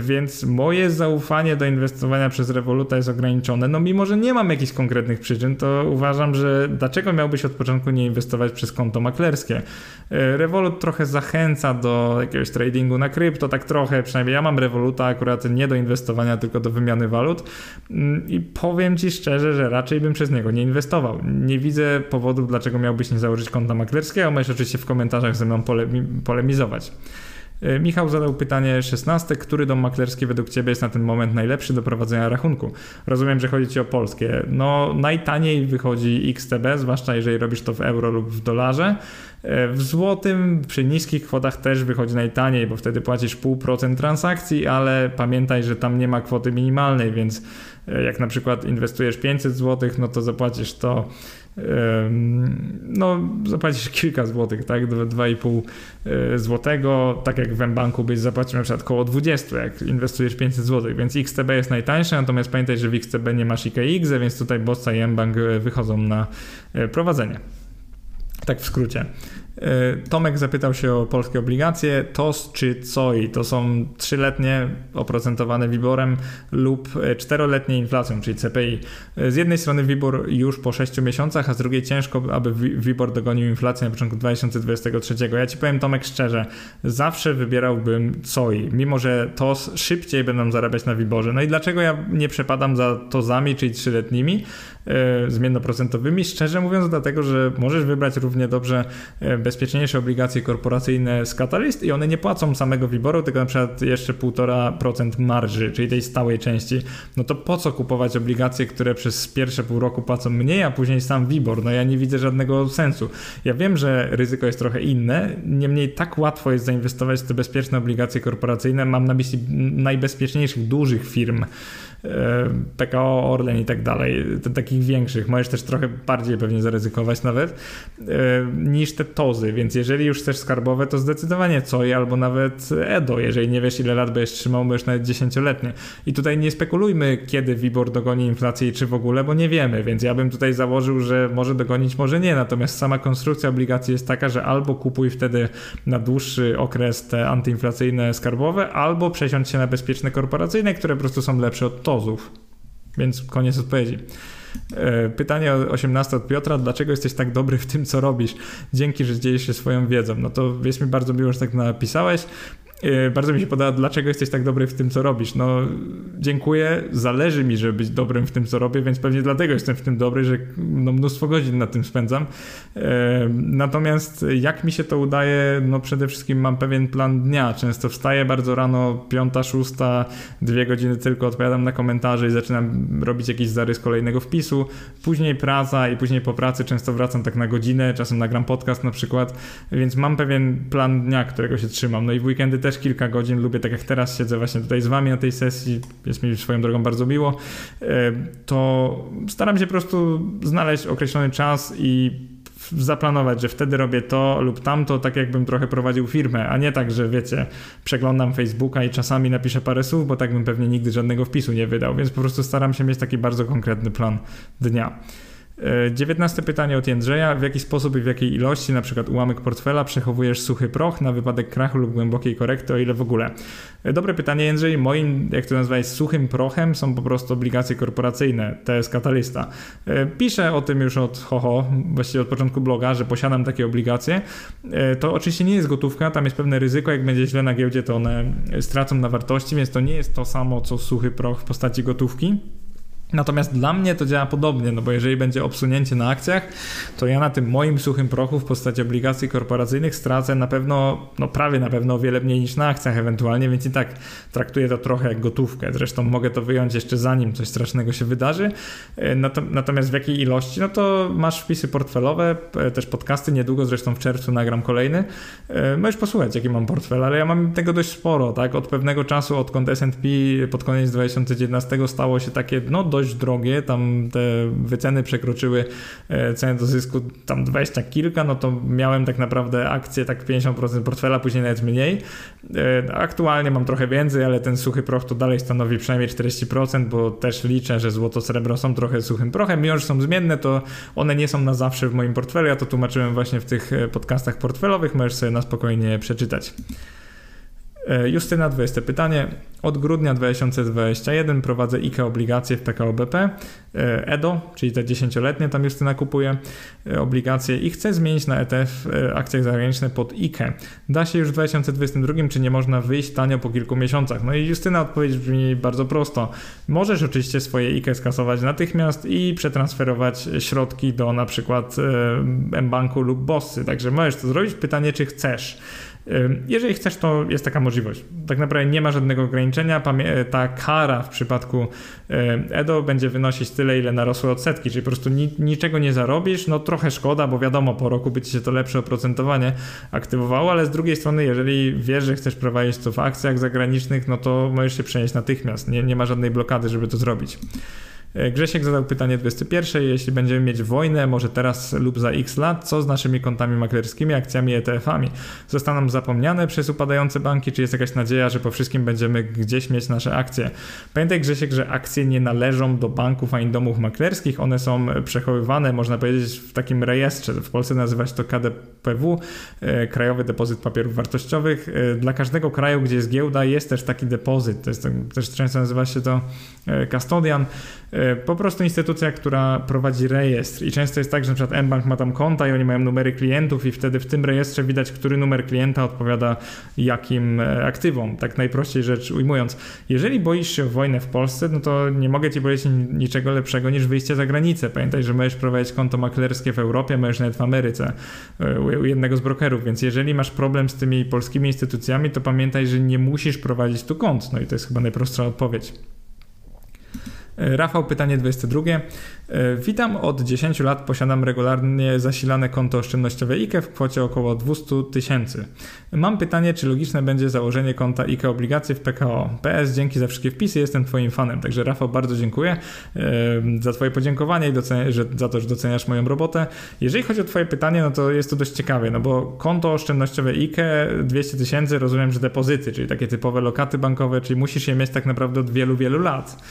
więc moje zaufanie do inwestowania przez Revoluta jest ograniczone. No mimo, że nie mam jakichś konkretnych przyczyn, to uważam, że dlaczego miałbyś od początku nie inwestować przez konto maklerskie? Revolut trochę zachęca do jakiegoś tradingu na krypto, tak trochę, przynajmniej ja mam Revoluta akurat nie do inwestowania, tylko do wymiany walut mm, i powiem Ci szczerze, że raczej bym przez niego nie inwestował. Nie widzę powodów, dlaczego miałbyś nie założyć konta maklerskiego, możesz oczywiście w komentarzach ze mną polemizować. E, Michał zadał pytanie 16. Który dom maklerski według Ciebie jest na ten moment najlepszy do prowadzenia rachunku? Rozumiem, że chodzi Ci o polskie. No, najtaniej wychodzi XTB, zwłaszcza jeżeli robisz to w euro lub w dolarze. E, w złotym przy niskich kwotach też wychodzi najtaniej, bo wtedy płacisz 0,5% transakcji, ale pamiętaj, że tam nie ma kwoty minimalnej, więc e, jak na przykład inwestujesz 500 zł, no to zapłacisz to no zapłacisz kilka złotych, tak, 2,5 e, złotego, tak jak w mBanku byś zapłacił na przykład około 20, jak inwestujesz 500 złotych, więc XTB jest najtańsze, natomiast pamiętaj, że w XTB nie masz IKX, więc tutaj Bossa i mBank wychodzą na prowadzenie. Tak w skrócie. E, Tomek zapytał się o polskie obligacje, TOS czy COI. To są trzyletnie oprocentowane WIBORem lub e, czteroletnie inflacją, czyli CPI. E, z jednej strony WIBOR już po 6 miesiącach, a z drugiej ciężko, aby WIBOR dogonił inflację na początku 2023. Ja Ci powiem Tomek szczerze, zawsze wybierałbym COI, mimo że TOS szybciej będą zarabiać na WIBORze. No i dlaczego ja nie przepadam za TOZami, czyli trzyletnimi, zmiennoprocentowymi? Szczerze mówiąc dlatego, że możesz wybrać równie dobrze bezpieczniejsze obligacje korporacyjne z Catalyst i one nie płacą samego wyboru, tylko na przykład jeszcze 1,5% marży, czyli tej stałej części. No to po co kupować obligacje, które przez pierwsze pół roku płacą mniej, a później sam WIBOR? No ja nie widzę żadnego sensu. Ja wiem, że ryzyko jest trochę inne, niemniej tak łatwo jest zainwestować w te bezpieczne obligacje korporacyjne. Mam na myśli najbezpieczniejszych, dużych firm, E, PKO, Orlen i tak dalej, takich większych, możesz też trochę bardziej pewnie zaryzykować nawet, e, niż te tozy, więc jeżeli już chcesz skarbowe, to zdecydowanie COI albo nawet EDO, jeżeli nie wiesz ile lat będziesz trzymał, będziesz nawet dziesięcioletnie. I tutaj nie spekulujmy, kiedy WIBOR dogoni inflację i czy w ogóle, bo nie wiemy, więc ja bym tutaj założył, że może dogonić, może nie, natomiast sama konstrukcja obligacji jest taka, że albo kupuj wtedy na dłuższy okres te antyinflacyjne skarbowe, albo przesiądź się na bezpieczne korporacyjne, które po prostu są lepsze od Więc koniec odpowiedzi. E, pytanie 18 od Piotra. Dlaczego jesteś tak dobry w tym, co robisz? Dzięki, że dzielisz się swoją wiedzą. No to jest mi bardzo miło, że tak napisałeś. E, bardzo mi się podoba, dlaczego jesteś tak dobry w tym, co robisz. No, dziękuję, zależy mi, żeby być dobrym w tym, co robię, więc pewnie dlatego jestem w tym dobry, że no, mnóstwo godzin na tym spędzam. E, natomiast jak mi się to udaje, no przede wszystkim mam pewien plan dnia. Często wstaję bardzo rano, piąta, szósta, dwie godziny tylko odpowiadam na komentarze i zaczynam robić jakiś zarys kolejnego wpisu. Później praca i później po pracy często wracam tak na godzinę, czasem nagram podcast na przykład, więc mam pewien plan dnia, którego się trzymam. No i w weekendy też kilka godzin. Lubię, tak jak teraz siedzę właśnie tutaj z wami na tej sesji, jest mi swoją drogą bardzo miło, e, to staram się po prostu znaleźć określony czas i zaplanować, że wtedy robię to lub tamto, tak jakbym trochę prowadził firmę, a nie tak, że wiecie, przeglądam Facebooka i czasami napiszę parę słów, bo tak bym pewnie nigdy żadnego wpisu nie wydał, więc po prostu staram się mieć taki bardzo konkretny plan dnia. Dziewiętnaste pytanie od Jędrzeja. W jaki sposób i w jakiej ilości, na przykład ułamek portfela, przechowujesz suchy proch na wypadek krachu lub głębokiej korekty, o ile w ogóle? Dobre pytanie, Jędrzej. Moim, jak to nazwać, suchym prochem są po prostu obligacje korporacyjne, TS Katalysta. Piszę o tym już od hoho, właściwie od początku bloga, że posiadam takie obligacje. To oczywiście nie jest gotówka, tam jest pewne ryzyko, jak będzie źle na giełdzie, to one stracą na wartości, więc to nie jest to samo, co suchy proch w postaci gotówki. Natomiast dla mnie to działa podobnie, no bo jeżeli będzie obsunięcie na akcjach, to ja na tym moim suchym prochu w postaci obligacji korporacyjnych stracę na pewno, no prawie na pewno o wiele mniej niż na akcjach ewentualnie, więc i tak traktuję to trochę jak gotówkę. Zresztą mogę to wyjąć jeszcze zanim coś strasznego się wydarzy. E, natomiast w jakiej ilości? No to masz wpisy portfelowe, e, też podcasty, niedługo zresztą w czerwcu nagram kolejny. E, możesz posłuchać jaki mam portfel, ale ja mam tego dość sporo, tak? Od pewnego czasu, odkąd S&P pod koniec 2019 stało się takie, no dość drogie, tam te wyceny przekroczyły e, cenę do zysku tam 20 kilka, no to miałem tak naprawdę akcje tak 50% portfela, później nawet mniej. E, aktualnie mam trochę więcej, ale ten suchy proch to dalej stanowi przynajmniej 40%, bo też liczę, że złoto, srebro są trochę suchym prochem, mimo że są zmienne, to one nie są na zawsze w moim portfelu, ja to tłumaczyłem właśnie w tych e, podcastach portfelowych, możesz sobie na spokojnie przeczytać. Justyna, 20 pytanie. Od grudnia 2021 prowadzę IKE obligacje w PKO BP, e, EDO, czyli te 10-letnie, tam Justyna kupuje e, obligacje i chce zmienić na ETF e, akcje zagraniczne pod IKE. Da się już w 2022, czy nie można wyjść tanio po kilku miesiącach? No i Justyna odpowiedź brzmi bardzo prosto. Możesz oczywiście swoje IKE skasować natychmiast i przetransferować środki do na przykład mBanku lub Bossy, także możesz to zrobić. Pytanie, czy chcesz. Jeżeli chcesz, to jest taka możliwość. Tak naprawdę nie ma żadnego ograniczenia. Ta kara w przypadku EDO będzie wynosić tyle, ile narosły odsetki, czyli po prostu niczego nie zarobisz. No trochę szkoda, bo wiadomo, po roku by ci się to lepsze oprocentowanie aktywowało, ale z drugiej strony, jeżeli wiesz, że chcesz prowadzić to w akcjach zagranicznych, no to możesz się przenieść natychmiast. Nie, nie ma żadnej blokady, żeby to zrobić. E, Grzesiek zadał pytanie 21. Jeśli będziemy mieć wojnę, może teraz lub za x lat, co z naszymi kontami maklerskimi, akcjami, ETF-ami? Zostaną zapomniane przez upadające banki, czy jest jakaś nadzieja, że po wszystkim będziemy gdzieś mieć nasze akcje? Pamiętaj Grzesiek, że akcje nie należą do banków ani domów maklerskich, one są przechowywane, można powiedzieć, w takim rejestrze. W Polsce nazywa się to KDPW, e, Krajowy Depozyt Papierów Wartościowych. E, dla każdego kraju, gdzie jest giełda, jest też taki depozyt, to jest, też często nazywa się to custodian Po prostu instytucja, która prowadzi rejestr i często jest tak, że przykład mBank ma tam konta i oni mają numery klientów i wtedy w tym rejestrze widać, który numer klienta odpowiada jakim aktywom, tak najprościej rzecz ujmując. Jeżeli boisz się o wojnę w Polsce, no to nie mogę ci powiedzieć niczego lepszego niż wyjście za granicę. Pamiętaj, że możesz prowadzić konto maklerskie w Europie, możesz nawet w Ameryce u jednego z brokerów, więc jeżeli masz problem z tymi polskimi instytucjami, to pamiętaj, że nie musisz prowadzić tu kont. No i to jest chyba najprostsza odpowiedź. Rafał, pytanie 22. E, witam, od 10 lat posiadam regularnie zasilane konto oszczędnościowe IKE w kwocie około 200 tysięcy. Mam pytanie, czy logiczne będzie założenie konta IKE obligacje w PKO? PS, dzięki za wszystkie wpisy, jestem Twoim fanem. Także Rafał, bardzo dziękuję e, za Twoje podziękowanie i że, za to, że doceniasz moją robotę. Jeżeli chodzi o Twoje pytanie, no to jest to dość ciekawe, no bo konto oszczędnościowe IKE 200 tysięcy, rozumiem, że depozyty, czyli takie typowe lokaty bankowe, czyli musisz je mieć tak naprawdę od wielu, wielu lat.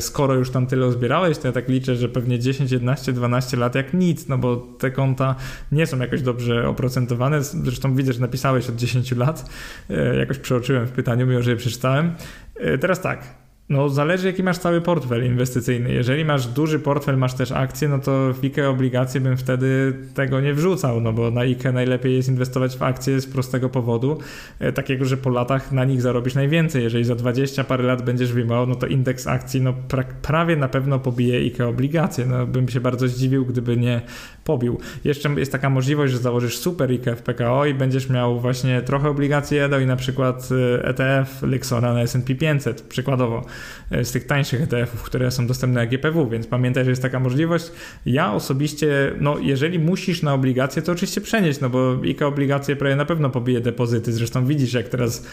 Skoro już tam tyle zbierałeś, to ja tak liczę, że pewnie 10, 11, 12 lat jak nic, no bo te konta nie są jakoś dobrze oprocentowane. Zresztą widzę, że napisałeś od 10 lat. E, jakoś przeoczyłem w pytaniu, mimo że je przeczytałem. E, teraz tak, no, zależy jaki masz cały portfel inwestycyjny. Jeżeli masz duży portfel, masz też akcje, no to w IKE obligacje bym wtedy tego nie wrzucał, no bo na IKE najlepiej jest inwestować w akcje z prostego powodu, e, takiego, że po latach na nich zarobisz najwięcej. Jeżeli za 20 parę lat będziesz wyjmował, no to indeks akcji no pra prawie na pewno pobije IKE obligacje. No, bym się bardzo zdziwił, gdyby nie pobił. Jeszcze jest taka możliwość, że założysz super IKE w PKO i będziesz miał właśnie trochę obligacji EDO i na przykład ETF e Lixora na S&P 500, przykładowo. E, z tych tańszych ETF-ów, które są dostępne na GPW, więc pamiętaj, że jest taka możliwość. Ja osobiście, no jeżeli musisz na obligacje, to oczywiście przenieść, no bo IKA obligacje prawie na pewno pobije depozyty. Zresztą widzisz, jak teraz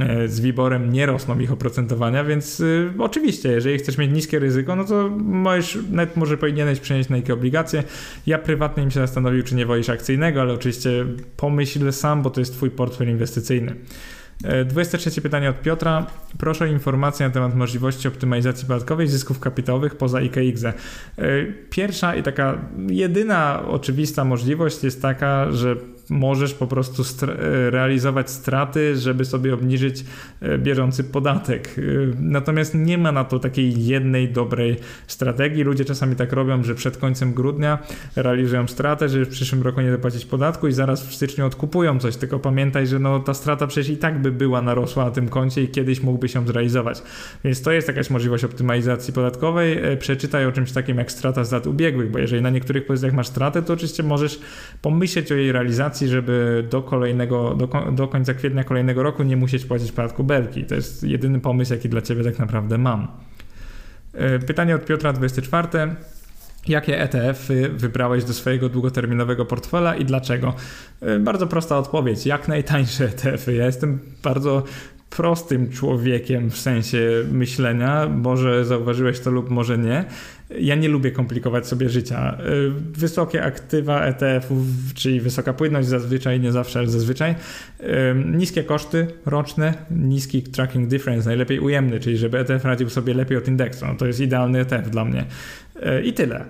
e, z Wiborem nie rosną ich oprocentowania, więc y, oczywiście, jeżeli chcesz mieć niskie ryzyko, no to możesz, nawet może powinieneś przenieść na IKA obligacje. Ja prywatnie bym się zastanowił, czy nie wolisz akcyjnego, ale oczywiście pomyśl sam, bo to jest twój portfel inwestycyjny. 23 e, pytanie od Piotra. Proszę o informację na temat możliwości optymalizacji podatkowej zysków kapitałowych poza IKX. E, pierwsza i taka jedyna oczywista możliwość jest taka, że możesz po prostu realizować straty, żeby sobie obniżyć e, bieżący podatek. E, natomiast nie ma na to takiej jednej dobrej strategii. Ludzie czasami tak robią, że przed końcem grudnia realizują stratę, żeby w przyszłym roku nie zapłacić podatku i zaraz w styczniu odkupują coś. Tylko pamiętaj, że no, ta strata przecież i tak by była narosła na tym koncie i kiedyś mógłby się zrealizować. Więc to jest jakaś możliwość optymalizacji podatkowej. E, przeczytaj o czymś takim jak strata z lat ubiegłych, bo jeżeli na niektórych pozycjach masz stratę, to oczywiście możesz pomyśleć o jej realizacji żeby do kolejnego, do, do końca kwietnia kolejnego roku nie musieć płacić podatku belki. To jest jedyny pomysł, jaki dla Ciebie tak naprawdę mam. E, pytanie od Piotra 24. Jakie ETF-y wybrałeś do swojego długoterminowego portfela i dlaczego? E, bardzo prosta odpowiedź. Jak najtańsze ETF-y. Ja jestem bardzo prostym człowiekiem w sensie myślenia. Może zauważyłeś to lub może nie. Ja nie lubię komplikować sobie życia. Y, wysokie aktywa ETF-ów, czyli wysoka płynność zazwyczaj, nie zawsze, ale zazwyczaj. Y, niskie koszty roczne, niski tracking difference, najlepiej ujemny, czyli żeby ETF radził sobie lepiej od indeksu. No to jest idealny ETF dla mnie. Y, I tyle.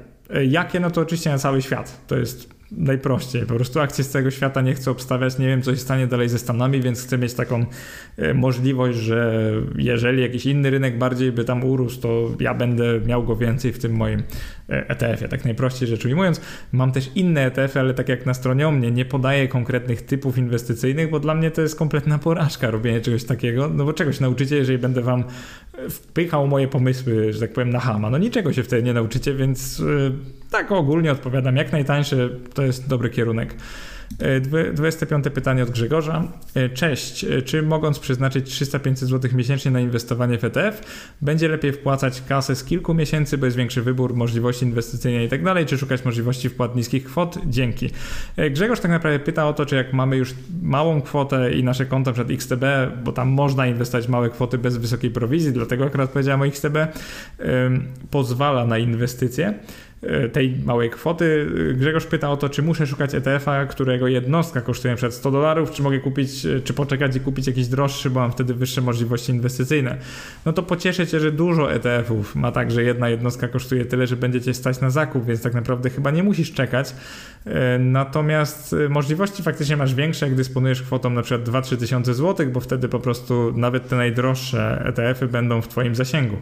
Jakie? No to oczywiście na cały świat. To jest najprościej. Po prostu akcje z całego świata nie chcę obstawiać, nie wiem co się stanie dalej ze Stanami, więc chcę mieć taką e, możliwość, że jeżeli jakiś inny rynek bardziej by tam urósł, to ja będę miał go więcej w tym moim ETF-ie, tak najprościej rzecz ujmując. Mam też inne ETF-y, ale tak jak na stronie o mnie, nie podaję konkretnych typów inwestycyjnych, bo dla mnie to jest kompletna porażka robienie czegoś takiego, no bo czegoś nauczycie, jeżeli będę wam wpychał moje pomysły, że tak powiem, na hama. No niczego się wtedy nie nauczycie, więc e, tak ogólnie odpowiadam, jak najtańsze to jest dobry kierunek. 25 e, pytanie od Grzegorza. E, cześć. E, czy mogąc przeznaczyć 300-500 zł miesięcznie na inwestowanie w ETF, będzie lepiej wpłacać kasę z kilku miesięcy, bo jest większy wybór, możliwości inwestycyjne i tak dalej, czy szukać możliwości wpłat niskich kwot? Dzięki. Grzegorz tak naprawdę pyta o to, czy jak mamy już małą kwotę i nasze konto przed XTB, bo tam można inwestować małe kwoty bez wysokiej prowizji, dlatego akurat powiedziałem o XTB, pozwala na inwestycje tej małej kwoty. Grzegorz pyta o to, czy muszę szukać ETF-a, którego jednostka kosztuje przed 100 dolarów, czy mogę kupić, e, czy poczekać i kupić jakiś droższy, bo mam wtedy wyższe możliwości inwestycyjne. No to pocieszę Cię, że dużo ETF-ów ma tak, że jedna jednostka kosztuje tyle, że będziecie stać na zakup, więc tak naprawdę chyba nie musisz czekać. E, natomiast możliwości faktycznie masz większe, jak dysponujesz kwotą przykład 2-3 tysiące złotych, bo wtedy po prostu nawet te najdroższe ETF-y będą w Twoim zasięgu.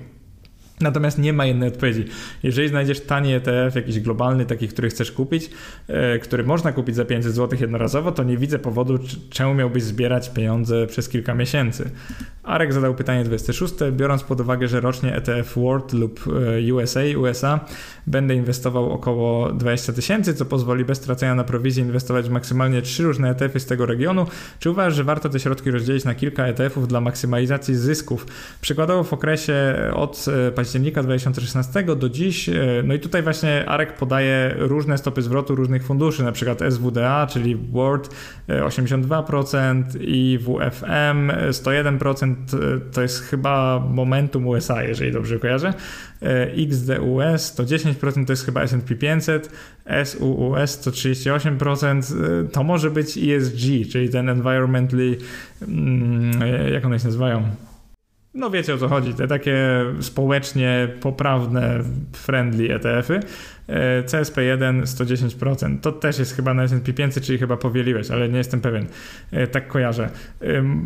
Natomiast nie ma jednej odpowiedzi. Jeżeli znajdziesz tani ETF, jakiś globalny, taki, który chcesz kupić, e, który można kupić za 500 zł jednorazowo, to nie widzę powodu, czemu miałbyś zbierać pieniądze przez kilka miesięcy. Arek zadał pytanie 26. Biorąc pod uwagę, że rocznie ETF World lub e, USA, USA będę inwestował około 20 tysięcy, co pozwoli bez tracenia na prowizji inwestować w maksymalnie trzy różne ETF-y z tego regionu, czy uważasz, że warto te środki rozdzielić na kilka ETF-ów dla maksymalizacji zysków? Przykładowo w okresie od października października 2016 do dziś. E, no i tutaj właśnie Arek podaje różne stopy zwrotu różnych funduszy, na przykład SWDA, czyli World 82% i WFM 101%, to jest chyba Momentum USA, jeżeli dobrze kojarzę. E, XDUS to 10%, to jest chyba S&P 500, SUUS to 38%, e, to może być ESG, czyli ten environmentally, mm, jak one się nazywają? No wiecie o co chodzi, te takie społecznie poprawne, friendly ETF-y. E, CSP1 110%. To też jest chyba na S&P 500, czyli chyba powieliłeś, ale nie jestem pewien. E, tak kojarzę.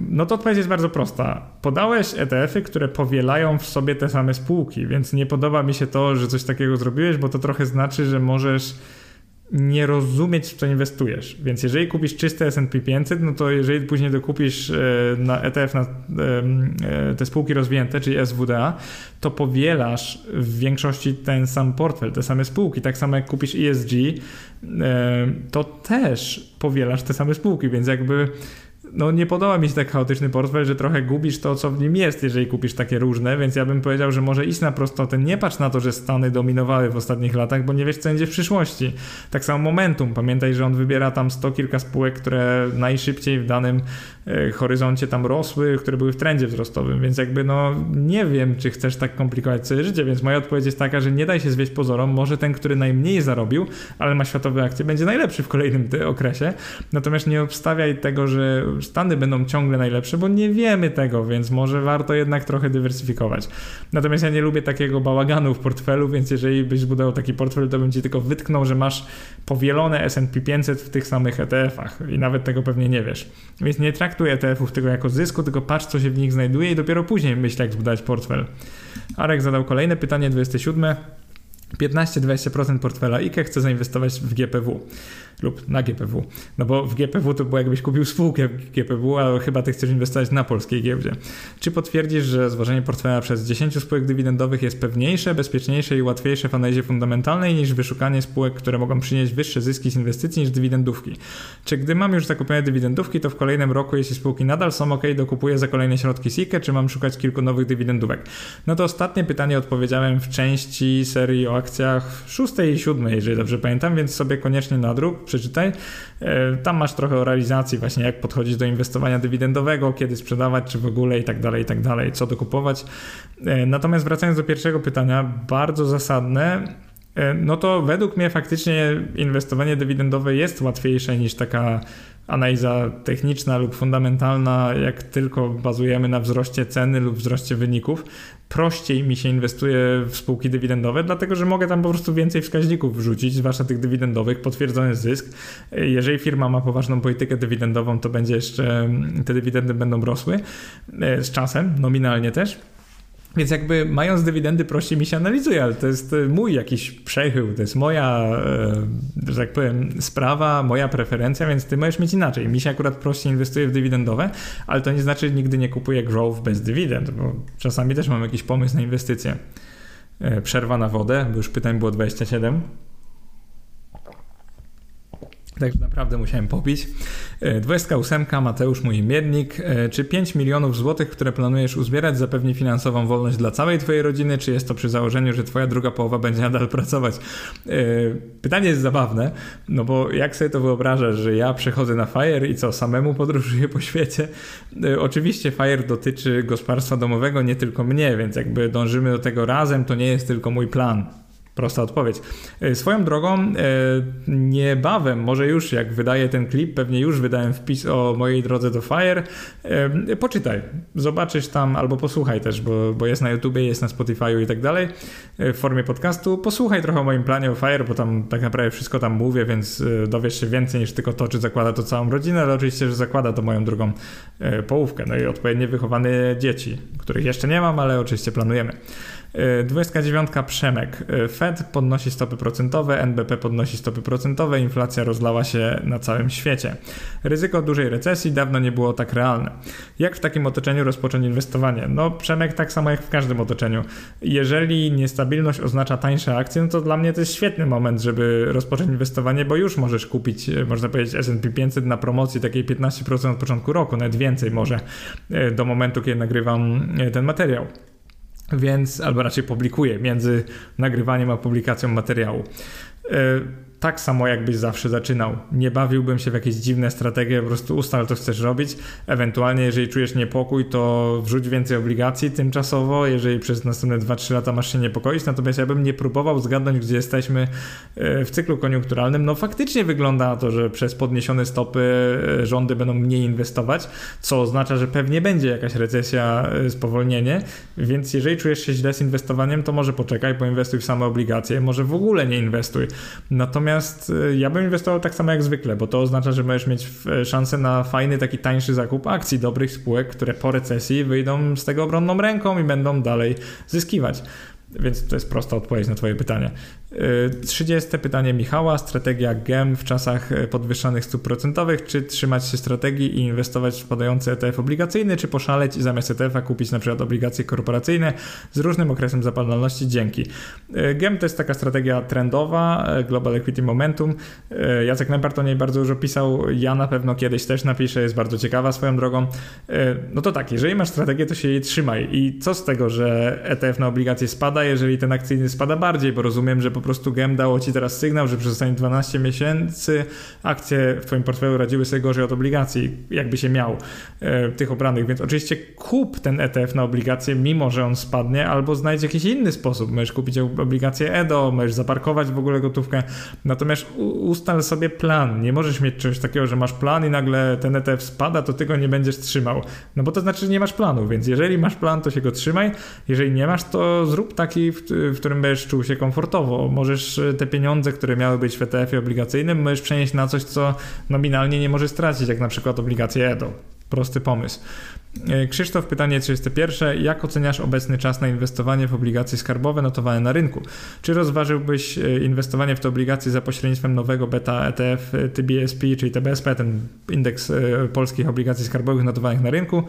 No to odpowiedź jest bardzo prosta. Podałeś ETF-y, które powielają w sobie te same spółki, więc nie podoba mi się to, że coś takiego zrobiłeś, bo to trochę znaczy, że możesz nie rozumieć, w co inwestujesz. Więc jeżeli kupisz czyste S&P 500, no to jeżeli później dokupisz e, na ETF na e, te spółki rozwinięte, czyli SWDA, to powielasz w większości ten sam portfel, te same spółki. Tak samo jak kupisz ESG, e, to też powielasz te same spółki, więc jakby no nie podoba mi się tak chaotyczny portfel, że trochę gubisz to, co w nim jest, jeżeli kupisz takie różne, więc ja bym powiedział, że może iść na prostotę, nie patrz na to, że Stany dominowały w ostatnich latach, bo nie wiesz, co będzie w przyszłości. Tak samo Momentum, pamiętaj, że on wybiera tam sto kilka spółek, które najszybciej w danym e, horyzoncie tam rosły, które były w trendzie wzrostowym, więc jakby no nie wiem, czy chcesz tak komplikować sobie życie, więc moja odpowiedź jest taka, że nie daj się zwieść pozorom, może ten, który najmniej zarobił, ale ma światowe akcje, będzie najlepszy w kolejnym okresie, natomiast nie obstawiaj tego, że Stany będą ciągle najlepsze, bo nie wiemy tego, więc może warto jednak trochę dywersyfikować. Natomiast ja nie lubię takiego bałaganu w portfelu, więc jeżeli byś zbudował taki portfel, to bym ci tylko wytknął, że masz powielone S&P 500 w tych samych ETF-ach i nawet tego pewnie nie wiesz. Więc nie traktuj ETF-ów tego jako zysku, tylko patrz, co się w nich znajduje i dopiero później myśl, jak zbudować portfel. Arek zadał kolejne pytanie, 27. 15-20% portfela IKE chce zainwestować w GPW lub na GPW. No bo w GPW to było jakbyś kupił spółkę GPW, a chyba ty chcesz inwestować na polskiej giełdzie. Czy potwierdzisz, że złożenie portfela przez 10 spółek dywidendowych jest pewniejsze, bezpieczniejsze i łatwiejsze w analizie fundamentalnej niż wyszukanie spółek, które mogą przynieść wyższe zyski z inwestycji niż dywidendówki? Czy gdy mam już zakupione dywidendówki, to w kolejnym roku, jeśli spółki nadal są ok, dokupuję za kolejne środki z IKE, czy mam szukać kilku nowych dywidendówek? No to ostatnie pytanie odpowiedziałem w części serii o akcjach szóstej i siódmej, jeżeli dobrze pamiętam, więc sobie koniecznie nadrób przeczytaj. E, tam masz trochę o realizacji, właśnie jak podchodzić do inwestowania dywidendowego, kiedy sprzedawać, czy w ogóle i tak dalej, i tak dalej, co dokupować. E, natomiast wracając do pierwszego pytania, bardzo zasadne, e, no to według mnie faktycznie inwestowanie dywidendowe jest łatwiejsze niż taka analiza techniczna lub fundamentalna, jak tylko bazujemy na wzroście ceny lub wzroście wyników, prościej mi się inwestuje w spółki dywidendowe, dlatego że mogę tam po prostu więcej wskaźników wrzucić, zwłaszcza tych dywidendowych, potwierdzony zysk. Jeżeli firma ma poważną politykę dywidendową, to będzie jeszcze, te dywidendy będą rosły e, z czasem, nominalnie też. Więc jakby mając dywidendy prościej mi się analizuje, ale to jest e, mój jakiś przechył, to jest moja, e, że tak powiem, sprawa, moja preferencja, więc ty możesz mieć inaczej. Mi się akurat prościej inwestuje w dywidendowe, ale to nie znaczy, że nigdy nie kupuję growth bez dywidend, bo czasami też mam jakiś pomysł na inwestycje. E, przerwa na wodę, bo już pytań było 27. Także naprawdę musiałem popić. 28. E, Mateusz, mój miernik. E, czy 5 milionów złotych, które planujesz uzbierać, zapewni finansową wolność dla całej Twojej rodziny, czy jest to przy założeniu, że Twoja druga połowa będzie nadal pracować? E, pytanie jest zabawne, no bo jak sobie to wyobrażasz, że ja przechodzę na FIRE i co, samemu podróżuję po świecie? Oczywiście FIRE dotyczy gospodarstwa domowego, nie tylko mnie, więc jakby dążymy do tego razem, to nie jest tylko mój plan. Prosta odpowiedź. E, swoją drogą, e, niebawem, może już jak wydaję ten klip, pewnie już wydałem wpis o mojej drodze do Fire. E, poczytaj, zobaczysz tam albo posłuchaj też, bo, bo jest na YouTubie, jest na Spotify i tak dalej w formie podcastu. Posłuchaj trochę o moim planie o Fire, bo tam tak naprawdę wszystko tam mówię, więc dowiesz się więcej niż tylko to, czy zakłada to całą rodzinę, ale oczywiście, że zakłada to moją drugą połówkę. No i odpowiednio wychowane dzieci, których jeszcze nie mam, ale oczywiście planujemy. 29 Przemek. Fed podnosi stopy procentowe, NBP podnosi stopy procentowe, inflacja rozlała się na całym świecie. Ryzyko dużej recesji dawno nie było tak realne. Jak w takim otoczeniu rozpocząć inwestowanie? No, Przemek tak samo jak w każdym otoczeniu. Jeżeli niestabilność oznacza tańsze akcje, no to dla mnie to jest świetny moment, żeby rozpocząć inwestowanie, bo już możesz kupić, można powiedzieć, S&P 500 na promocji takiej 15% od początku roku, nawet więcej może do momentu, kiedy nagrywam ten materiał więc albo raczej publikuję między nagrywaniem a publikacją materiału. Tak samo jakbyś zawsze zaczynał. Nie bawiłbym się w jakieś dziwne strategie, po prostu ustal to chcesz robić. Ewentualnie, jeżeli czujesz niepokój, to wrzuć więcej obligacji tymczasowo, jeżeli przez następne 2-3 lata masz się niepokoić. Natomiast ja bym nie próbował zgadnąć, gdzie jesteśmy e, w cyklu koniunkturalnym. No faktycznie wygląda na to, że przez podniesione stopy e, rządy będą mniej inwestować, co oznacza, że pewnie będzie jakaś recesja, e, spowolnienie. Więc jeżeli czujesz się źle z inwestowaniem, to może poczekaj, poinwestuj w same obligacje, może w ogóle nie inwestuj. Natomiast Natomiast y, ja bym inwestował tak samo jak zwykle, bo to oznacza, że możesz mieć szansę na fajny, taki tańszy zakup akcji dobrych spółek, które po recesji wyjdą z tego obronną ręką i będą dalej zyskiwać. Więc to jest prosta odpowiedź na Twoje pytanie. 30 pytanie Michała. Strategia GEM w czasach e, podwyższanych stóp procentowych. Czy trzymać się strategii i inwestować w spadający ETF obligacyjny, czy poszaleć i zamiast ETF-a kupić na przykład obligacje korporacyjne z różnym okresem zapadalności? Dzięki. E, GEM to jest taka strategia trendowa, e, Global Equity Momentum. Jacek Nempart o niej bardzo dużo pisał. Ja na pewno kiedyś też napiszę, jest bardzo ciekawa swoją drogą. No to tak, jeżeli masz strategię, to się jej trzymaj. I co z tego, że ETF na obligacje spada, jeżeli ten akcyjny spada bardziej, bo rozumiem, że po prostu GEM dało ci teraz sygnał, że przez ostatnie 12 miesięcy akcje w twoim portfelu radziły sobie gorzej od obligacji, jakby się miał e, tych obranych, więc oczywiście kup ten ETF na obligacje, mimo że on spadnie, albo znajdź jakiś inny sposób. Możesz kupić obligacje EDO, możesz zaparkować w ogóle gotówkę, natomiast ustal sobie plan. Nie możesz mieć czegoś takiego, że masz plan i nagle ten ETF spada, to ty go nie będziesz trzymał. No bo to znaczy, że nie masz planu, więc jeżeli masz plan, to się go trzymaj. Jeżeli nie masz, to zrób taki, w, w którym będziesz czuł się komfortowo możesz e, te pieniądze, które miały być w ETF-ie obligacyjnym, możesz przenieść na coś, co nominalnie nie możesz stracić, jak na przykład obligacje EDO. Prosty pomysł. E, Krzysztof, pytanie 31. Jak oceniasz obecny czas na inwestowanie w obligacje skarbowe notowane na rynku? Czy rozważyłbyś e, inwestowanie w te obligacje za pośrednictwem nowego beta ETF TBSP, czyli TBSP, ten indeks polskich obligacji skarbowych notowanych na rynku?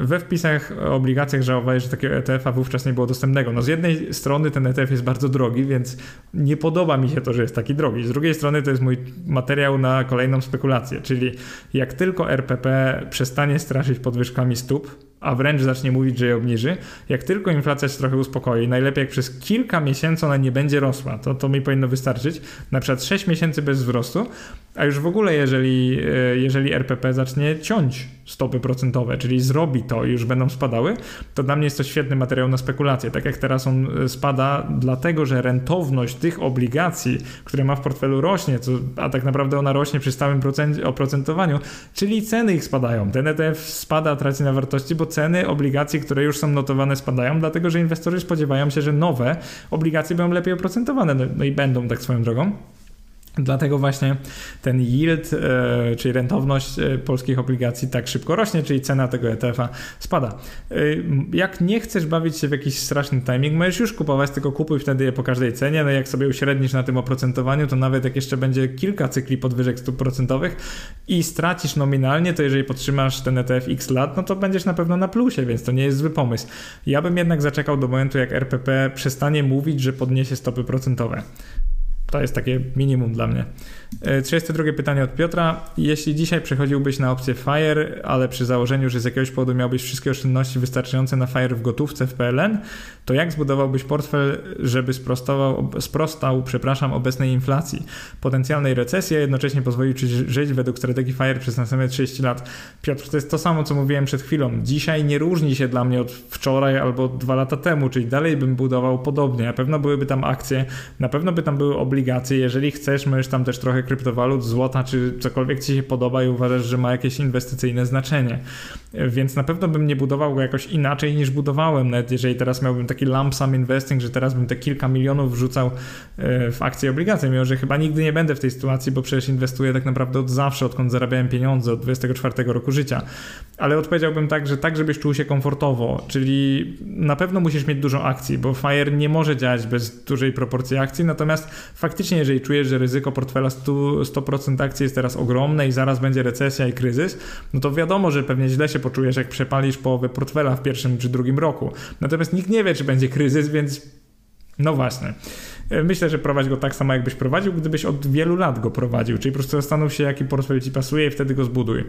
We wpisach o obligacjach żałowałeś, że takiego ETF-a wówczas nie było dostępnego. No z jednej strony ten ETF jest bardzo drogi, więc nie podoba mi się to, że jest taki drogi. Z drugiej strony to jest mój materiał na kolejną spekulację, czyli jak tylko RPP przestanie straszyć podwyżkami stóp, a wręcz zacznie mówić, że je obniży. Jak tylko inflacja się trochę uspokoi, najlepiej jak przez kilka miesięcy ona nie będzie rosła, to, to mi powinno wystarczyć. Na przykład 6 miesięcy bez wzrostu, a już w ogóle jeżeli, e, jeżeli RPP zacznie ciąć stopy procentowe, czyli zrobi to i już będą spadały, to dla mnie jest to świetny materiał na spekulację. Tak jak teraz on e, spada, dlatego że rentowność tych obligacji, które ma w portfelu rośnie, a tak naprawdę ona rośnie przy stałym oprocentowaniu, czyli ceny ich spadają. Ten ETF spada, traci na wartości, bo ceny obligacji, które już są notowane, spadają, dlatego że inwestorzy spodziewają się, że nowe obligacje będą lepiej oprocentowane. No, no i będą tak swoją drogą. Dlatego właśnie ten yield, e, czyli rentowność e, polskich obligacji tak szybko rośnie, czyli cena tego ETF-a spada. E, jak nie chcesz bawić się w jakiś straszny timing, możesz już kupować, tylko kupuj wtedy je po każdej cenie. No jak sobie uśrednisz na tym oprocentowaniu, to nawet jak jeszcze będzie kilka cykli podwyżek stóp procentowych i stracisz nominalnie, to jeżeli podtrzymasz ten ETF x lat, no to będziesz na pewno na plusie, więc to nie jest zły pomysł. Ja bym jednak zaczekał do momentu, jak RPP przestanie mówić, że podniesie stopy procentowe. To jest takie minimum dla mnie. 32 e, pytanie od Piotra. Jeśli dzisiaj przechodziłbyś na opcję FIRE, ale przy założeniu, że z jakiegoś powodu miałbyś wszystkie oszczędności wystarczające na FIRE w gotówce w PLN, to jak zbudowałbyś portfel, żeby sprostował, sprostał przepraszam, obecnej inflacji, potencjalnej recesji, a jednocześnie pozwolił ci żyć według strategii FIRE przez następne 30 lat? Piotr, to jest to samo, co mówiłem przed chwilą. Dzisiaj nie różni się dla mnie od wczoraj albo dwa lata temu, czyli dalej bym budował podobnie. Na pewno byłyby tam akcje, na pewno by tam były obligacje, obligacje. Jeżeli chcesz, możesz tam też trochę kryptowalut, złota, czy cokolwiek ci się podoba i uważasz, że ma jakieś inwestycyjne znaczenie. Więc na pewno bym nie budował go jakoś inaczej niż budowałem, nawet jeżeli teraz miałbym taki lump sum investing, że teraz bym te kilka milionów wrzucał e, w akcje i obligacje, mimo że chyba nigdy nie będę w tej sytuacji, bo przecież inwestuję tak naprawdę od zawsze, odkąd zarabiałem pieniądze, od 24 roku życia. Ale odpowiedziałbym tak, że tak, żebyś czuł się komfortowo, czyli na pewno musisz mieć dużo akcji, bo FIRE nie może działać bez dużej proporcji akcji, natomiast faktycznie, jeżeli czujesz, że ryzyko portfela 100%, 100% akcji jest teraz ogromne i zaraz będzie recesja i kryzys, no to wiadomo, że pewnie źle się poczujesz, jak przepalisz połowę portfela w pierwszym czy drugim roku. Natomiast nikt nie wie, czy będzie kryzys, więc no właśnie. Myślę, że prowadź go tak samo, jakbyś prowadził, gdybyś od wielu lat go prowadził, czyli po prostu zastanów się, jaki portfel ci pasuje i wtedy go zbuduj.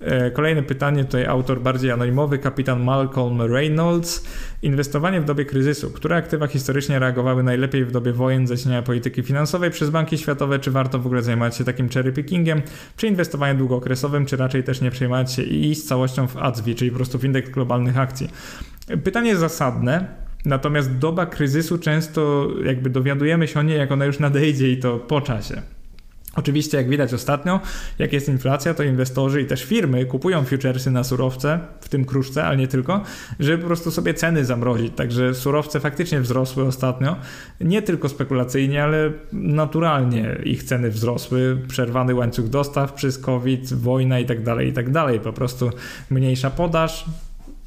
E, kolejne pytanie, tutaj autor bardziej anonimowy, kapitan Malcolm Reynolds. Inwestowanie w dobie kryzysu. Które aktywa historycznie reagowały najlepiej w dobie wojen, zasilania polityki finansowej przez banki światowe? Czy warto w ogóle zajmować się takim cherry pickingiem? Czy inwestowaniem długookresowym, czy raczej też nie przejmować się i z całością w ADSWI, czyli po prostu w indeks globalnych akcji? Pytanie zasadne, natomiast doba kryzysu często jakby dowiadujemy się o niej, jak ona już nadejdzie i to po czasie. Oczywiście, jak widać ostatnio, jak jest inflacja, to inwestorzy i też firmy kupują futuresy na surowce, w tym kruszce, ale nie tylko, żeby po prostu sobie ceny zamrozić. Także surowce faktycznie wzrosły ostatnio. Nie tylko spekulacyjnie, ale naturalnie ich ceny wzrosły. Przerwany łańcuch dostaw przez COVID, wojna i tak dalej, i tak dalej. Po prostu mniejsza podaż,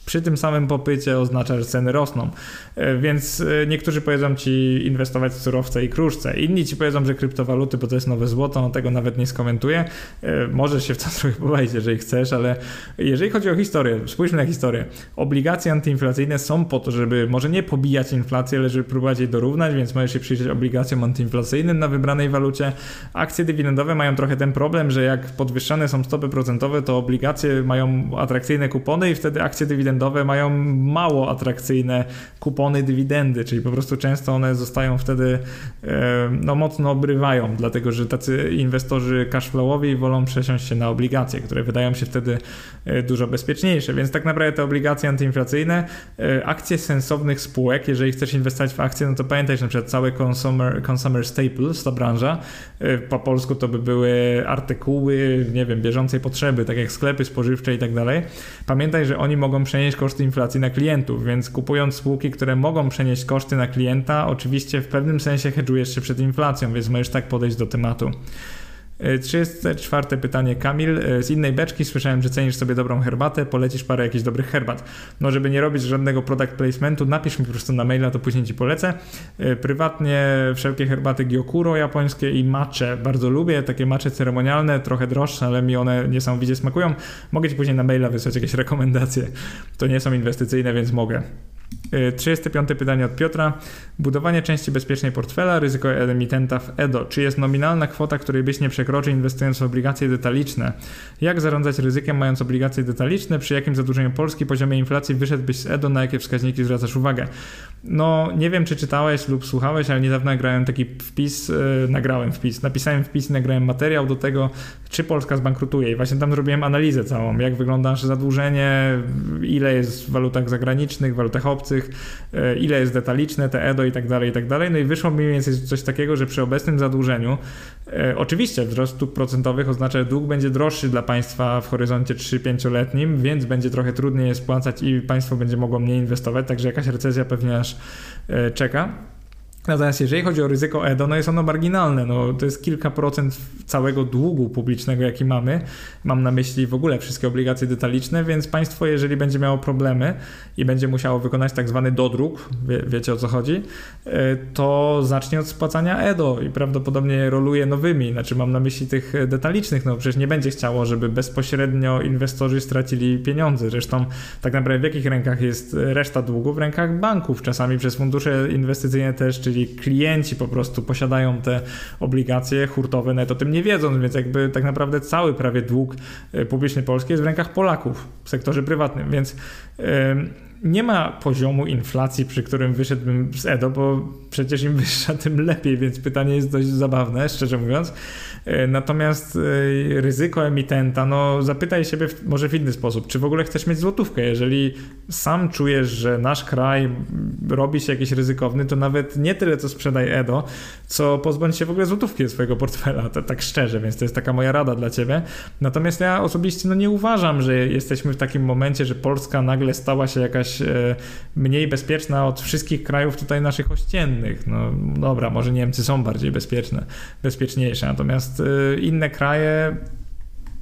przy tym samym popycie oznacza, że ceny rosną. E, więc e, niektórzy powiedzą ci inwestować w surowce i kruszce. Inni ci powiedzą, że kryptowaluty, bo to jest nowe złoto, no tego nawet nie skomentuję. E, możesz się w to trochę pobawić, jeżeli chcesz, ale jeżeli chodzi o historię, spójrzmy na historię. Obligacje antyinflacyjne są po to, żeby może nie pobijać inflacji, ale żeby próbować jej dorównać, więc możesz się przyjrzeć obligacjom antyinflacyjnym na wybranej walucie. Akcje dywidendowe mają trochę ten problem, że jak podwyższane są stopy procentowe, to obligacje mają atrakcyjne kupony i wtedy akcje dywidendowe dywidendowe mają mało atrakcyjne kupony dywidendy, czyli po prostu często one zostają wtedy e, no, mocno obrywają, dlatego że tacy inwestorzy cashflowowi wolą przesiąść się na obligacje, które wydają się wtedy e, dużo bezpieczniejsze. Więc tak naprawdę te obligacje antyinflacyjne, e, akcje sensownych spółek, jeżeli chcesz inwestować w akcje, no to pamiętaj, że na przykład cały consumer, consumer staples, ta branża, po polsku to by były artykuły, nie wiem, bieżącej potrzeby, tak jak sklepy spożywcze i tak dalej. Pamiętaj, że oni mogą przenieść przenieść koszty inflacji na klientów, więc kupując spółki, które mogą przenieść koszty na klienta, oczywiście w pewnym sensie hedżujesz się przed inflacją, więc możesz tak podejść do tematu. 34 e, pytanie Kamil. E, z innej beczki słyszałem, że cenisz sobie dobrą herbatę, polecisz parę jakichś dobrych herbat. No żeby nie robić żadnego product placementu, napisz mi po prostu na maila, to później ci polecę. E, prywatnie wszelkie herbaty Gyokuro japońskie i matcha bardzo lubię, takie matche ceremonialne, trochę droższe, ale mi one niesamowicie smakują. Mogę ci później na maila wysłać jakieś rekomendacje. To nie są inwestycyjne, więc mogę. 35 pytanie od Piotra. Budowanie części bezpiecznej portfela, ryzyko emitenta w EDO. Czy jest nominalna kwota, której byś nie przekroczył inwestując w obligacje detaliczne? Jak zarządzać ryzykiem mając obligacje detaliczne? Przy jakim zadłużeniu Polski poziomie inflacji wyszedłbyś z EDO? Na jakie wskaźniki zwracasz uwagę? No, nie wiem, czy czytałeś lub słuchałeś, ale niedawno nagrałem taki wpis, yy, nagrałem wpis, napisałem wpis i nagrałem materiał do tego, czy Polska zbankrutuje. I właśnie tam zrobiłem analizę całą, jak wygląda nasze zadłużenie, ile jest w walutach zagranicznych, walutach obcych, yy, ile jest detaliczne, te EDO i tak dalej, i tak dalej. No i wyszło mniej więcej coś takiego, że przy obecnym zadłużeniu, yy, oczywiście wzrost stóp procentowych oznacza, że dług będzie droższy dla państwa w horyzoncie 3-5-letnim, więc będzie trochę trudniej je spłacać i państwo będzie mogło mniej inwestować, także jakaś recesja pewnie aż E, czeka. Natomiast jeżeli chodzi o ryzyko EDO, no jest ono marginalne. No, to jest kilka procent całego długu publicznego, jaki mamy. Mam na myśli w ogóle wszystkie obligacje detaliczne, więc państwo, jeżeli będzie miało problemy i będzie musiało wykonać tak zwany dodruk, wie, wiecie o co chodzi, e, to zacznie od spłacania EDO i prawdopodobnie roluje nowymi. Znaczy mam na myśli tych detalicznych, no przecież nie będzie chciało, żeby bezpośrednio inwestorzy stracili pieniądze. Zresztą tak naprawdę w jakich rękach jest reszta długu? W rękach banków, czasami przez fundusze inwestycyjne też, czyli klienci po prostu posiadają te obligacje hurtowe, nawet o tym nie wiedząc, więc jakby tak naprawdę cały prawie dług e, publiczny Polski jest w rękach Polaków w sektorze prywatnym, więc nie ma poziomu inflacji, przy którym wyszedłbym z EDO, bo przecież im wyższa, tym lepiej, więc pytanie jest dość zabawne, szczerze mówiąc. E, natomiast e, ryzyko emitenta, no zapytaj siebie w, może w inny sposób, czy w ogóle chcesz mieć złotówkę. Jeżeli sam czujesz, że nasz kraj robi się jakiś ryzykowny, to nawet nie tyle co sprzedaj EDO, co pozbądź się w ogóle złotówki ze swojego portfela, to, tak szczerze, więc to jest taka moja rada dla ciebie. Natomiast ja osobiście no, nie uważam, że jesteśmy w takim momencie, że Polska nagle stała się jakaś e, mniej bezpieczna od wszystkich krajów tutaj naszych ościennych. No dobra, może Niemcy są bardziej bezpieczne, bezpieczniejsze, natomiast e, inne kraje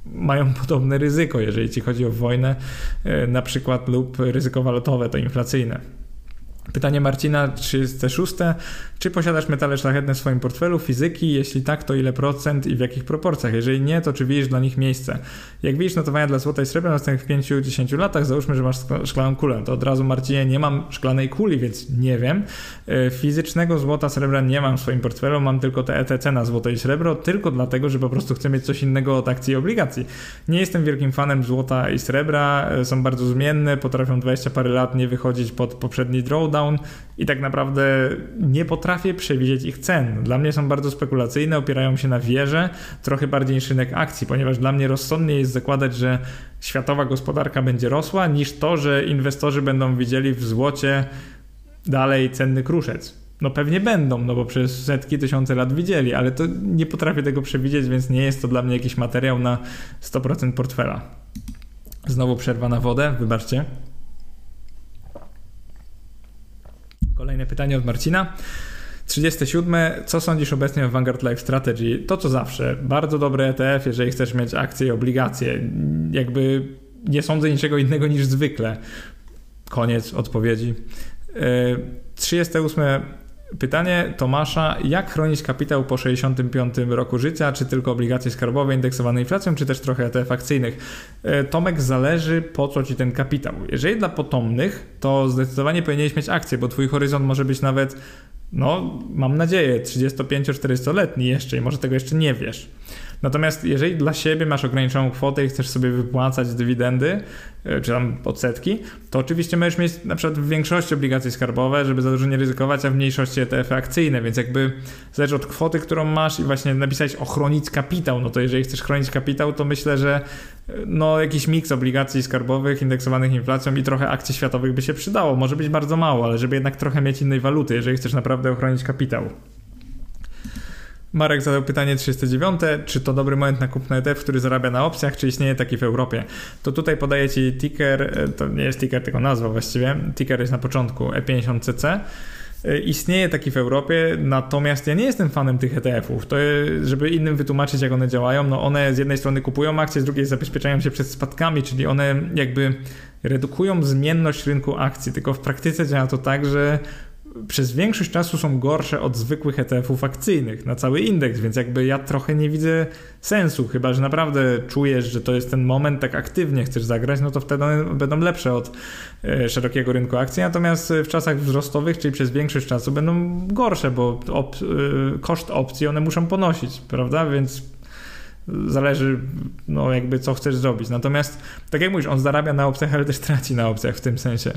mają podobne ryzyko, jeżeli ci chodzi o wojnę, e, na przykład lub ryzyko walutowe, to inflacyjne. Pytanie Marcina 36. Czy posiadasz metale szlachetne w swoim portfelu, fizyki? Jeśli tak, to ile procent i w jakich proporcjach? Jeżeli nie, to czy widzisz dla nich miejsce? Jak widzisz notowania dla złota i srebra w następnych 5-10 latach, załóżmy, że masz szklaną kulę. To od razu Marcinie, nie mam szklanej kuli, więc nie wiem. E, fizycznego złota, srebra nie mam w swoim portfelu, mam tylko te ETC na złoto i srebro, tylko dlatego, że po prostu chcę mieć coś innego od akcji i obligacji. Nie jestem wielkim fanem złota i srebra, e, są bardzo zmienne, potrafią 20 parę lat nie wychodzić pod poprzedni drawdown i tak naprawdę nie potrafię przewidzieć ich cen. Dla mnie są bardzo spekulacyjne, opierają się na wierze, trochę bardziej niż rynek akcji, ponieważ dla mnie rozsądniej jest zakładać, że światowa gospodarka będzie rosła, niż to, że inwestorzy będą widzieli w złocie dalej cenny kruszec. No pewnie będą, no bo przez setki, tysiące lat widzieli, ale to nie potrafię tego przewidzieć, więc nie jest to dla mnie jakiś materiał na 100% portfela. Znowu przerwa na wodę, wybaczcie. Kolejne pytanie od Marcina. 37. Co sądzisz obecnie o Vanguard Life Strategy? To co zawsze. Bardzo dobry ETF, jeżeli chcesz mieć akcje i obligacje. Jakby nie sądzę niczego innego niż zwykle. Koniec odpowiedzi. 38. Pytanie Tomasza. Jak chronić kapitał po 65 roku życia? Czy tylko obligacje skarbowe indeksowane inflacją, czy też trochę ETF akcyjnych? E, Tomek, zależy po co ci ten kapitał. Jeżeli dla potomnych, to zdecydowanie powinieneś mieć akcje, bo twój horyzont może być nawet no, mam nadzieję, 35-40-letni jeszcze i może tego jeszcze nie wiesz. Natomiast jeżeli dla siebie masz ograniczoną kwotę i chcesz sobie wypłacać dywidendy, e, czy tam odsetki, to oczywiście możesz mieć na przykład w większości obligacje skarbowe, żeby za dużo nie ryzykować, a w mniejszości ETF akcyjne, więc jakby zależy od kwoty, którą masz i właśnie napisać ochronić kapitał, no to jeżeli chcesz chronić kapitał, to myślę, że e, no jakiś miks obligacji skarbowych indeksowanych inflacją i trochę akcji światowych by się przydało. Może być bardzo mało, ale żeby jednak trochę mieć innej waluty, jeżeli chcesz naprawdę ochronić kapitał. Marek zadał pytanie 39, czy to dobry moment na kupno ETF, który zarabia na opcjach, czy istnieje taki w Europie? To tutaj podaję Ci ticker, e, to nie jest ticker, tylko nazwa właściwie, ticker jest na początku E50CC. E, istnieje taki w Europie, natomiast ja nie jestem fanem tych ETF-ów. To, żeby innym wytłumaczyć, jak one działają, no one z jednej strony kupują akcje, z drugiej zabezpieczają się przed spadkami, czyli one jakby redukują zmienność rynku akcji, tylko w praktyce działa to tak, że przez większość czasu są gorsze od zwykłych ETF-ów akcyjnych na cały indeks, więc jakby ja trochę nie widzę sensu, chyba że naprawdę czujesz, że to jest ten moment, tak aktywnie chcesz zagrać, no to wtedy będą lepsze od e, szerokiego rynku akcji, natomiast w czasach wzrostowych, czyli przez większość czasu będą gorsze, bo op e, koszt opcji one muszą ponosić, prawda, więc zależy, no jakby co chcesz zrobić. Natomiast, tak jak mówisz, on zarabia na opcjach, ale też traci na opcjach w tym sensie.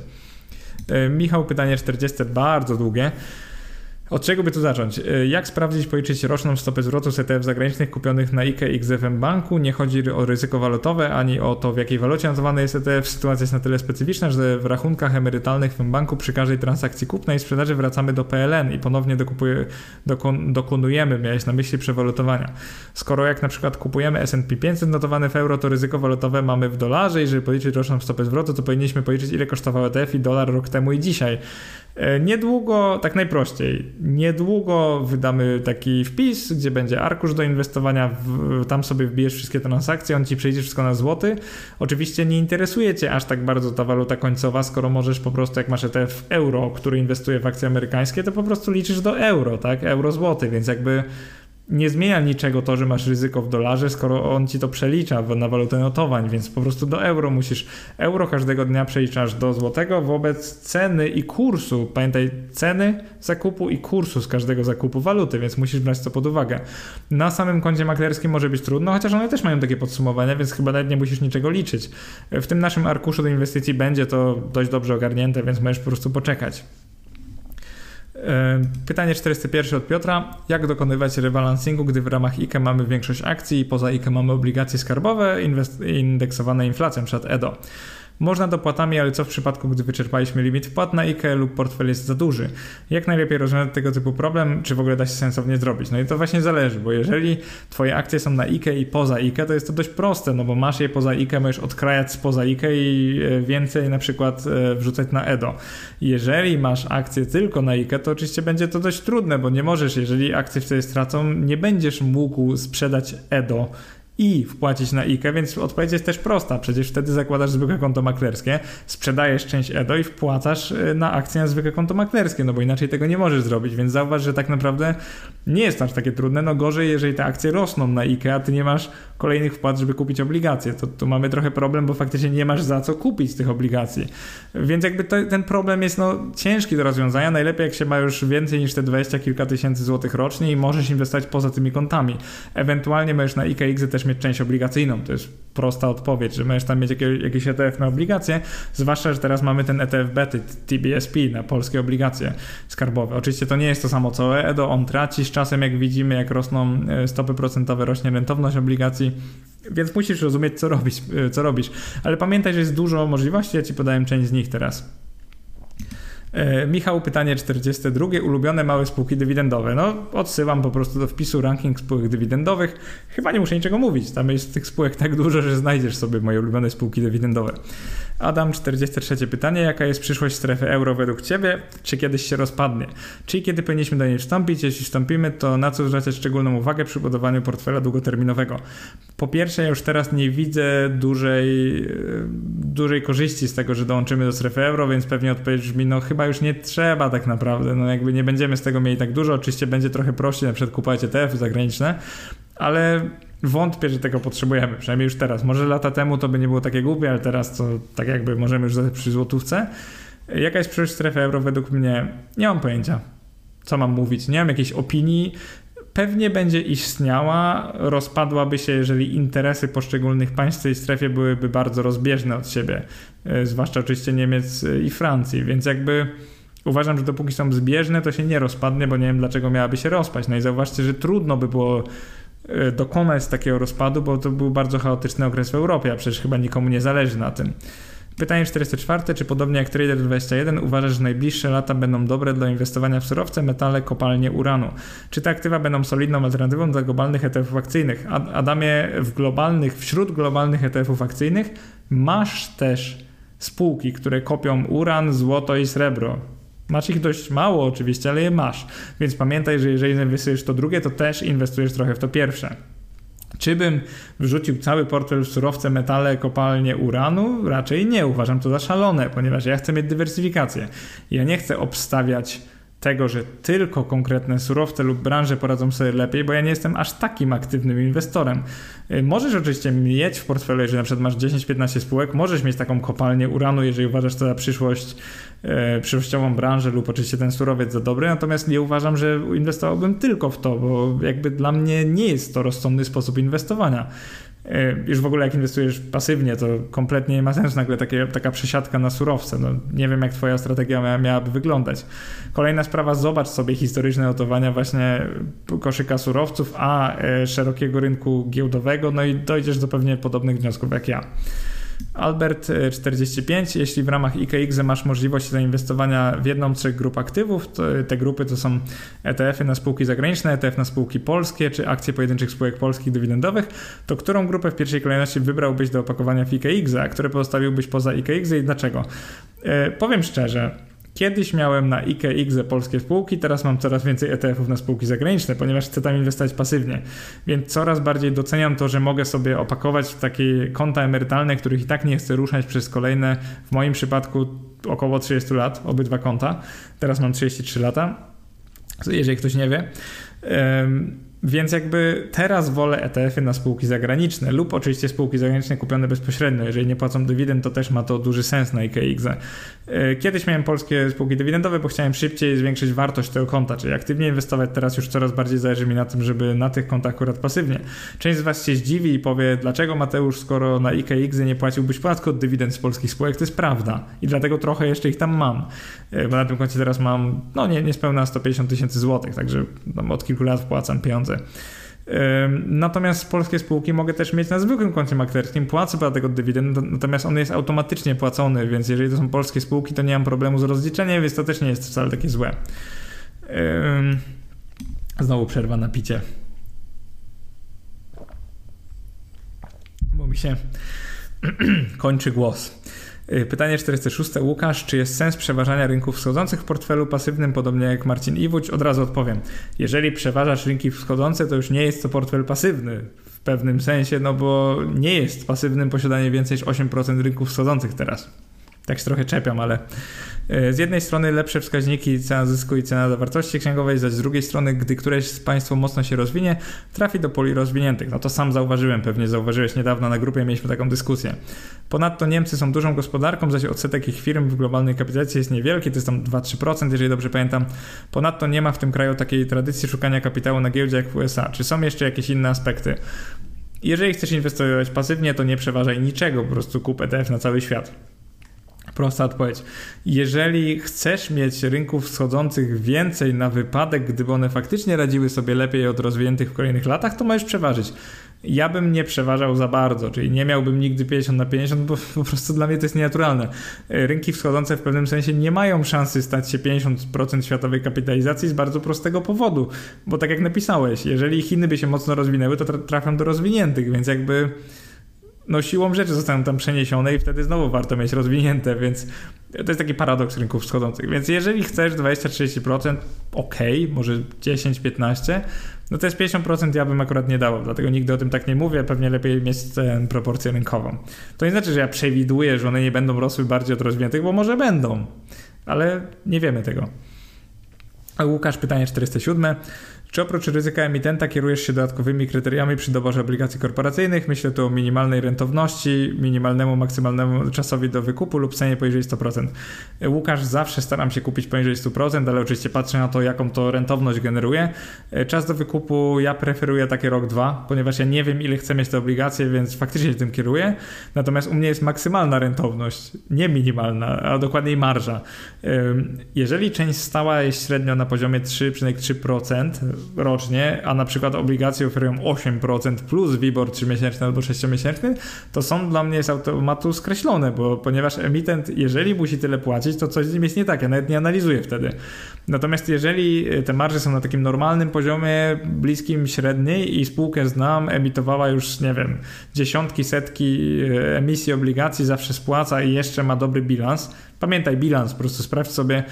E, Michał, pytanie 40, bardzo długie. Od czego by tu zacząć? E, jak sprawdzić, policzyć roczną stopę zwrotu z ETF zagranicznych kupionych na IKE XFM Banku? Nie chodzi o ryzyko walutowe, ani o to, w jakiej walucie notowany jest ETF. Sytuacja jest na tyle specyficzna, że w rachunkach emerytalnych w tym banku przy każdej transakcji kupna i sprzedaży wracamy do PLN i ponownie dokupuje, dokon, dokonujemy, miałeś na myśli przewalutowania. Skoro jak na przykład kupujemy S&P 500 notowany w euro, to ryzyko walutowe mamy w dolarze i żeby policzyć roczną stopę zwrotu, to powinniśmy policzyć, ile kosztował ETF i dolar rok temu i dzisiaj. E, niedługo, tak najprościej, niedługo wydamy taki wpis, gdzie będzie arkusz do inwestowania, w, tam sobie wbijesz wszystkie transakcje, on ci przejdzie wszystko na złoty. Oczywiście nie interesuje cię aż tak bardzo ta waluta końcowa, skoro możesz po prostu, jak masz ETF euro, który inwestuje w akcje amerykańskie, to po prostu liczysz do euro, tak? Euro złoty, więc jakby nie zmienia niczego to, że masz ryzyko w dolarze, skoro on ci to przelicza na walutę notowań, więc po prostu do euro musisz. Euro każdego dnia przeliczasz do złotego wobec ceny i kursu. Pamiętaj, ceny zakupu i kursu z każdego zakupu waluty, więc musisz brać to pod uwagę. Na samym koncie maklerskim może być trudno, chociaż one też mają takie podsumowania, więc chyba nawet nie musisz niczego liczyć. W tym naszym arkuszu do inwestycji będzie to dość dobrze ogarnięte, więc możesz po prostu poczekać. Pytanie 401 od Piotra. Jak dokonywać rebalansingu, gdy w ramach IKE mamy większość akcji i poza IKE mamy obligacje skarbowe indeksowane inflacją, przed EDO? Można dopłatami, ale co w przypadku, gdy wyczerpaliśmy limit wpłat na IKE lub portfel jest za duży? Jak najlepiej rozwiązać tego typu problem, czy w ogóle da się sensownie zrobić? No i to właśnie zależy, bo jeżeli twoje akcje są na IKE i poza IKE, to jest to dość proste, no bo masz je poza IKE, możesz odkrajać spoza IKE i e, więcej na przykład e, wrzucać na EDO. Jeżeli masz akcje tylko na IKE, to oczywiście będzie to dość trudne, bo nie możesz, jeżeli akcje wtedy stracą, nie będziesz mógł sprzedać EDO i wpłacić na IKE, więc odpowiedź jest też prosta. Przecież wtedy zakładasz zwykłe konto maklerskie, sprzedajesz część EDO i wpłacasz y, na akcję na zwykłe konto maklerskie, no bo inaczej tego nie możesz zrobić, więc zauważ, że tak naprawdę nie jest aż takie trudne. No gorzej, jeżeli te akcje rosną na IKE, a ty nie masz kolejnych wpłat, żeby kupić obligacje. To tu mamy trochę problem, bo faktycznie nie masz za co kupić tych obligacji. Więc jakby to, ten problem jest no, ciężki do rozwiązania. Najlepiej jak się ma już więcej niż te 20 kilka tysięcy złotych rocznie i możesz inwestować poza tymi kontami. Ewentualnie możesz na IKX też mieć część obligacyjną. To jest prosta odpowiedź, że możesz tam mieć jakiś ETF na obligacje, zwłaszcza, że teraz mamy ten ETF bety TBSP na polskie obligacje skarbowe. Oczywiście to nie jest to samo co EDO, on traci z czasem, jak widzimy, jak rosną e, stopy procentowe, rośnie rentowność obligacji, więc musisz rozumieć, co robisz, e, co robisz. Ale pamiętaj, że jest dużo możliwości, ja Ci podałem część z nich teraz. E, Michał, pytanie 42. Ulubione małe spółki dywidendowe. No, odsyłam po prostu do wpisu ranking spółek dywidendowych. Chyba nie muszę niczego mówić. Tam jest tych spółek tak dużo, że znajdziesz sobie moje ulubione spółki dywidendowe. Adam, 43 pytanie. Jaka jest przyszłość strefy euro według Ciebie? Czy kiedyś się rozpadnie? Czyli kiedy powinniśmy do niej wstąpić? Jeśli wstąpimy, to na co zwracać szczególną uwagę przy budowaniu portfela długoterminowego? Po pierwsze, ja już teraz nie widzę dużej, e, dużej korzyści z tego, że dołączymy do strefy euro, więc pewnie odpowiedź brzmi, no chyba już nie trzeba tak naprawdę. No jakby nie będziemy z tego mieli tak dużo. Oczywiście będzie trochę prościej na przykład kupować ETF-y zagraniczne, ale wątpię, że tego potrzebujemy, przynajmniej już teraz. Może lata temu to by nie było takie głupie, ale teraz to tak jakby możemy już przy złotówce. Jaka jest przyszłość strefy euro według mnie? Nie mam pojęcia. Co mam mówić? Nie mam jakiejś opinii. Pewnie będzie istniała, rozpadłaby się, jeżeli interesy poszczególnych państw w tej strefie byłyby bardzo rozbieżne od siebie, e, zwłaszcza oczywiście Niemiec i Francji, więc jakby uważam, że dopóki są zbieżne, to się nie rozpadnie, bo nie wiem dlaczego miałaby się rozpaść. No i zauważcie, że trudno by było E, dokonać takiego rozpadu, bo to był bardzo chaotyczny okres w Europie, a przecież chyba nikomu nie zależy na tym. Pytanie 44. Czy podobnie jak Trader21 uważasz, że najbliższe lata będą dobre dla inwestowania w surowce, metale, kopalnie uranu? Czy te aktywa będą solidną alternatywą dla globalnych ETF-ów akcyjnych? Adamie, w globalnych, wśród globalnych ETF-ów akcyjnych masz też spółki, które kopią uran, złoto i srebro. Masz ich dość mało oczywiście, ale je masz. Więc pamiętaj, że jeżeli inwestujesz w to drugie, to też inwestujesz trochę w to pierwsze. Czy bym wrzucił cały portfel w surowce, metale, kopalnie uranu? Raczej nie. Uważam to za szalone, ponieważ ja chcę mieć dywersyfikację. Ja nie chcę obstawiać tego, że tylko konkretne surowce lub branże poradzą sobie lepiej, bo ja nie jestem aż takim aktywnym inwestorem. Y, możesz oczywiście mieć w portfelu, jeżeli na przykład masz 10-15 spółek, możesz mieć taką kopalnię uranu, jeżeli uważasz to za przyszłość, przyszłościową branżę lub oczywiście ten surowiec za dobry, natomiast nie uważam, że inwestowałbym tylko w to, bo jakby dla mnie nie jest to rozsądny sposób inwestowania. E, już w ogóle jak inwestujesz pasywnie, to kompletnie nie ma sensu nagle takie, taka przesiadka na surowce. No, nie wiem, jak twoja strategia mia, miałaby wyglądać. Kolejna sprawa, zobacz sobie historyczne notowania właśnie koszyka surowców, a e, szerokiego rynku giełdowego, no i dojdziesz do pewnie podobnych wniosków jak ja. Albert 45. E, Jeśli w ramach IKX masz możliwość zainwestowania w jedną z trzech grup aktywów, to te grupy to są ETF-y na spółki zagraniczne, ETF na spółki polskie czy akcje pojedynczych spółek polskich dywidendowych, to którą grupę w pierwszej kolejności wybrałbyś do opakowania w IKX, a które pozostawiłbyś poza IKX i dlaczego? E, powiem szczerze, Kiedyś miałem na IGZE polskie spółki, teraz mam coraz więcej ETF-ów na spółki zagraniczne, ponieważ chcę tam inwestować pasywnie. Więc coraz bardziej doceniam to, że mogę sobie opakować w takie konta emerytalne, których i tak nie chcę ruszać przez kolejne, w moim przypadku około 30 lat, obydwa konta. Teraz mam 33 lata, jeżeli ktoś nie wie. Więc jakby teraz wolę ETF-y na spółki zagraniczne lub oczywiście spółki zagraniczne kupione bezpośrednio. Jeżeli nie płacą dywidend, to też ma to duży sens na IKX. E, kiedyś miałem polskie spółki dywidendowe, bo chciałem szybciej zwiększyć wartość tego konta, czyli aktywnie inwestować. Teraz już coraz bardziej zależy mi na tym, żeby na tych kontach akurat pasywnie. Część z Was się zdziwi i powie, dlaczego Mateusz, skoro na IKX nie płaciłbyś podatku od dywidend z polskich spółek, to jest prawda. I dlatego trochę jeszcze ich tam mam. E, bo na tym koncie teraz mam, no nie, niespełna 150 tysięcy złotych, także od kilku lat wpłacam pieniądze. Natomiast polskie spółki mogę też mieć na zwykłym koncie maklerskim, płacę podatek od dywidend, natomiast on jest automatycznie płacony, więc jeżeli to są polskie spółki, to nie mam problemu z rozliczeniem, więc to też nie jest wcale takie złe. Znowu przerwa na picie. Bo mi się kończy głos. Y, pytanie 46. Łukasz, czy jest sens przeważania rynków wschodzących w portfelu pasywnym, podobnie jak Marcin Iwódź? Od razu odpowiem. Jeżeli przeważasz rynki wschodzące, to już nie jest to portfel pasywny w pewnym sensie, no bo nie jest pasywnym posiadanie więcej niż 8% rynków wschodzących teraz. Tak się trochę czepiam, ale E, z jednej strony lepsze wskaźniki cena zysku i cena wartości księgowej, zaś z drugiej strony, gdy któreś z państwa mocno się rozwinie, trafi do poli rozwiniętych. No to sam zauważyłem, pewnie zauważyłeś niedawno na grupie, mieliśmy taką dyskusję. Ponadto Niemcy są dużą gospodarką, zaś odsetek ich firm w globalnej kapitalizacji jest niewielki, to jest tam 2-3%, jeżeli dobrze pamiętam. Ponadto nie ma w tym kraju takiej tradycji szukania kapitału na giełdzie jak w USA. Czy są jeszcze jakieś inne aspekty? Jeżeli chcesz inwestować pasywnie, to nie przeważaj niczego, po prostu kup ETF na cały świat. Prosta odpowiedź. Jeżeli chcesz mieć rynków wschodzących więcej na wypadek, gdyby one faktycznie radziły sobie lepiej od rozwiniętych w kolejnych latach, to możesz przeważyć. Ja bym nie przeważał za bardzo, czyli nie miałbym nigdy 50 na 50, bo po prostu dla mnie to jest nienaturalne. Rynki wschodzące w pewnym sensie nie mają szansy stać się 50% światowej kapitalizacji z bardzo prostego powodu, bo tak jak napisałeś, jeżeli Chiny by się mocno rozwinęły, to trafią do rozwiniętych, więc jakby no siłą rzeczy zostaną tam przeniesione i wtedy znowu warto mieć rozwinięte, więc to jest taki paradoks rynków wschodzących. Więc jeżeli chcesz 20-30%, ok, może 10-15%, no to jest 50% ja bym akurat nie dawał, dlatego nigdy o tym tak nie mówię, pewnie lepiej mieć tę proporcję rynkową. To nie znaczy, że ja przewiduję, że one nie będą rosły bardziej od rozwiniętych, bo może będą, ale nie wiemy tego. A Łukasz, pytanie 407. Czy oprócz ryzyka emitenta kierujesz się dodatkowymi kryteriami przy doborze obligacji korporacyjnych? Myślę tu o minimalnej rentowności, minimalnemu, maksymalnemu czasowi do wykupu lub cenie poniżej 100%. Łukasz, zawsze staram się kupić poniżej 100%, ale oczywiście patrzę na to, jaką to rentowność generuje. Czas do wykupu ja preferuję takie rok, dwa, ponieważ ja nie wiem, ile chcę mieć te obligacje, więc faktycznie się tym kieruję. Natomiast u mnie jest maksymalna rentowność, nie minimalna, a dokładniej marża. Jeżeli część stała jest średnio na poziomie 3,3%, rocznie, a na przykład obligacje oferują 8% plus WIBOR 3-miesięczny albo 6-miesięczny, to są dla mnie z automatu skreślone, bo ponieważ emitent, jeżeli musi tyle płacić, to coś z nim jest nie tak, ja nawet nie analizuję wtedy. Natomiast jeżeli te marże są na takim normalnym poziomie, bliskim średniej i spółkę znam, emitowała już, nie wiem, dziesiątki, setki e, emisji obligacji, zawsze spłaca i jeszcze ma dobry bilans, Pamiętaj bilans, po prostu sprawdź sobie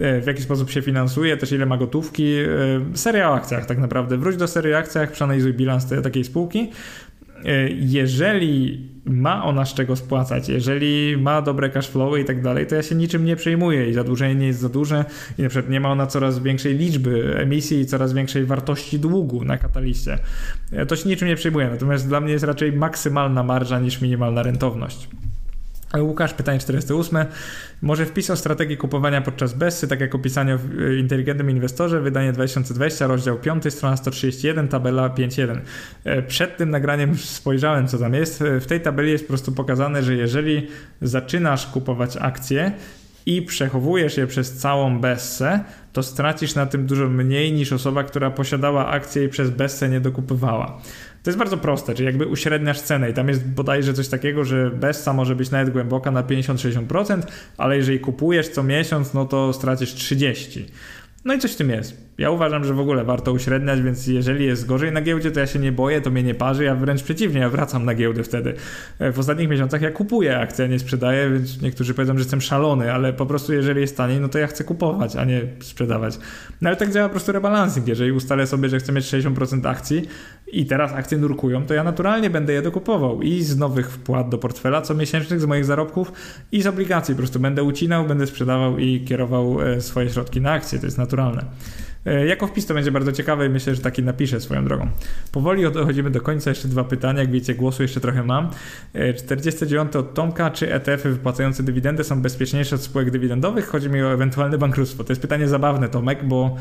e, w jaki sposób się finansuje, też ile ma gotówki. E, seria o akcjach tak naprawdę. Wróć do serii o akcjach, przeanalizuj bilans tej, takiej spółki. E, jeżeli ma ona z czego spłacać, jeżeli ma dobre cash flowy i tak dalej, to ja się niczym nie przejmuję i zadłużenie nie jest za duże i na przykład nie ma ona coraz większej liczby emisji i coraz większej wartości długu na kataliście. To się niczym nie przejmuję, natomiast dla mnie jest raczej maksymalna marża niż minimalna rentowność. Łukasz, pytanie 48. Może wpis o strategii kupowania podczas Bessy, tak jak opisanie w y, inteligentnym inwestorze, wydanie 2020, rozdział 5, strona 131, tabela 5.1. E, przed tym nagraniem spojrzałem, co tam jest. E, w tej tabeli jest po prostu pokazane, że jeżeli zaczynasz kupować akcje i przechowujesz je przez całą Bessę, to stracisz na tym dużo mniej niż osoba, która posiadała akcje i przez Bessę nie dokupywała. To jest bardzo proste, czyli jakby uśredniasz cenę i tam jest bodajże coś takiego, że Bessa może być nawet głęboka na 50-60%, ale jeżeli kupujesz co miesiąc, no to stracisz 30%. No i coś w tym jest. Ja uważam, że w ogóle warto uśredniać, więc jeżeli jest gorzej na giełdzie, to ja się nie boję, to mnie nie parzy, ja wręcz przeciwnie, ja wracam na giełdę wtedy. E, w ostatnich miesiącach ja kupuję akcje, a nie sprzedaję, więc niektórzy powiedzą, że jestem szalony, ale po prostu jeżeli jest taniej, no to ja chcę kupować, a nie sprzedawać. No ale tak działa po prostu rebalancing. Jeżeli ustalę sobie, że chcę mieć 60% akcji i teraz akcje nurkują, to ja naturalnie będę je dokupował i z nowych wpłat do portfela co miesięcznych, z moich zarobków i z obligacji. Po prostu będę ucinał, będę sprzedawał i kierował e, swoje środki na akcje. To jest naturalne. E, jako wpis to będzie bardzo ciekawe i myślę, że taki napiszę swoją drogą. Powoli dochodzimy do końca, jeszcze dwa pytania, jak wiecie głosu jeszcze trochę mam. 49 e, od Tomka, czy ETF-y wypłacające dywidendy są bezpieczniejsze od spółek dywidendowych? Chodzi mi o ewentualne bankructwo. To jest pytanie zabawne Tomek, bo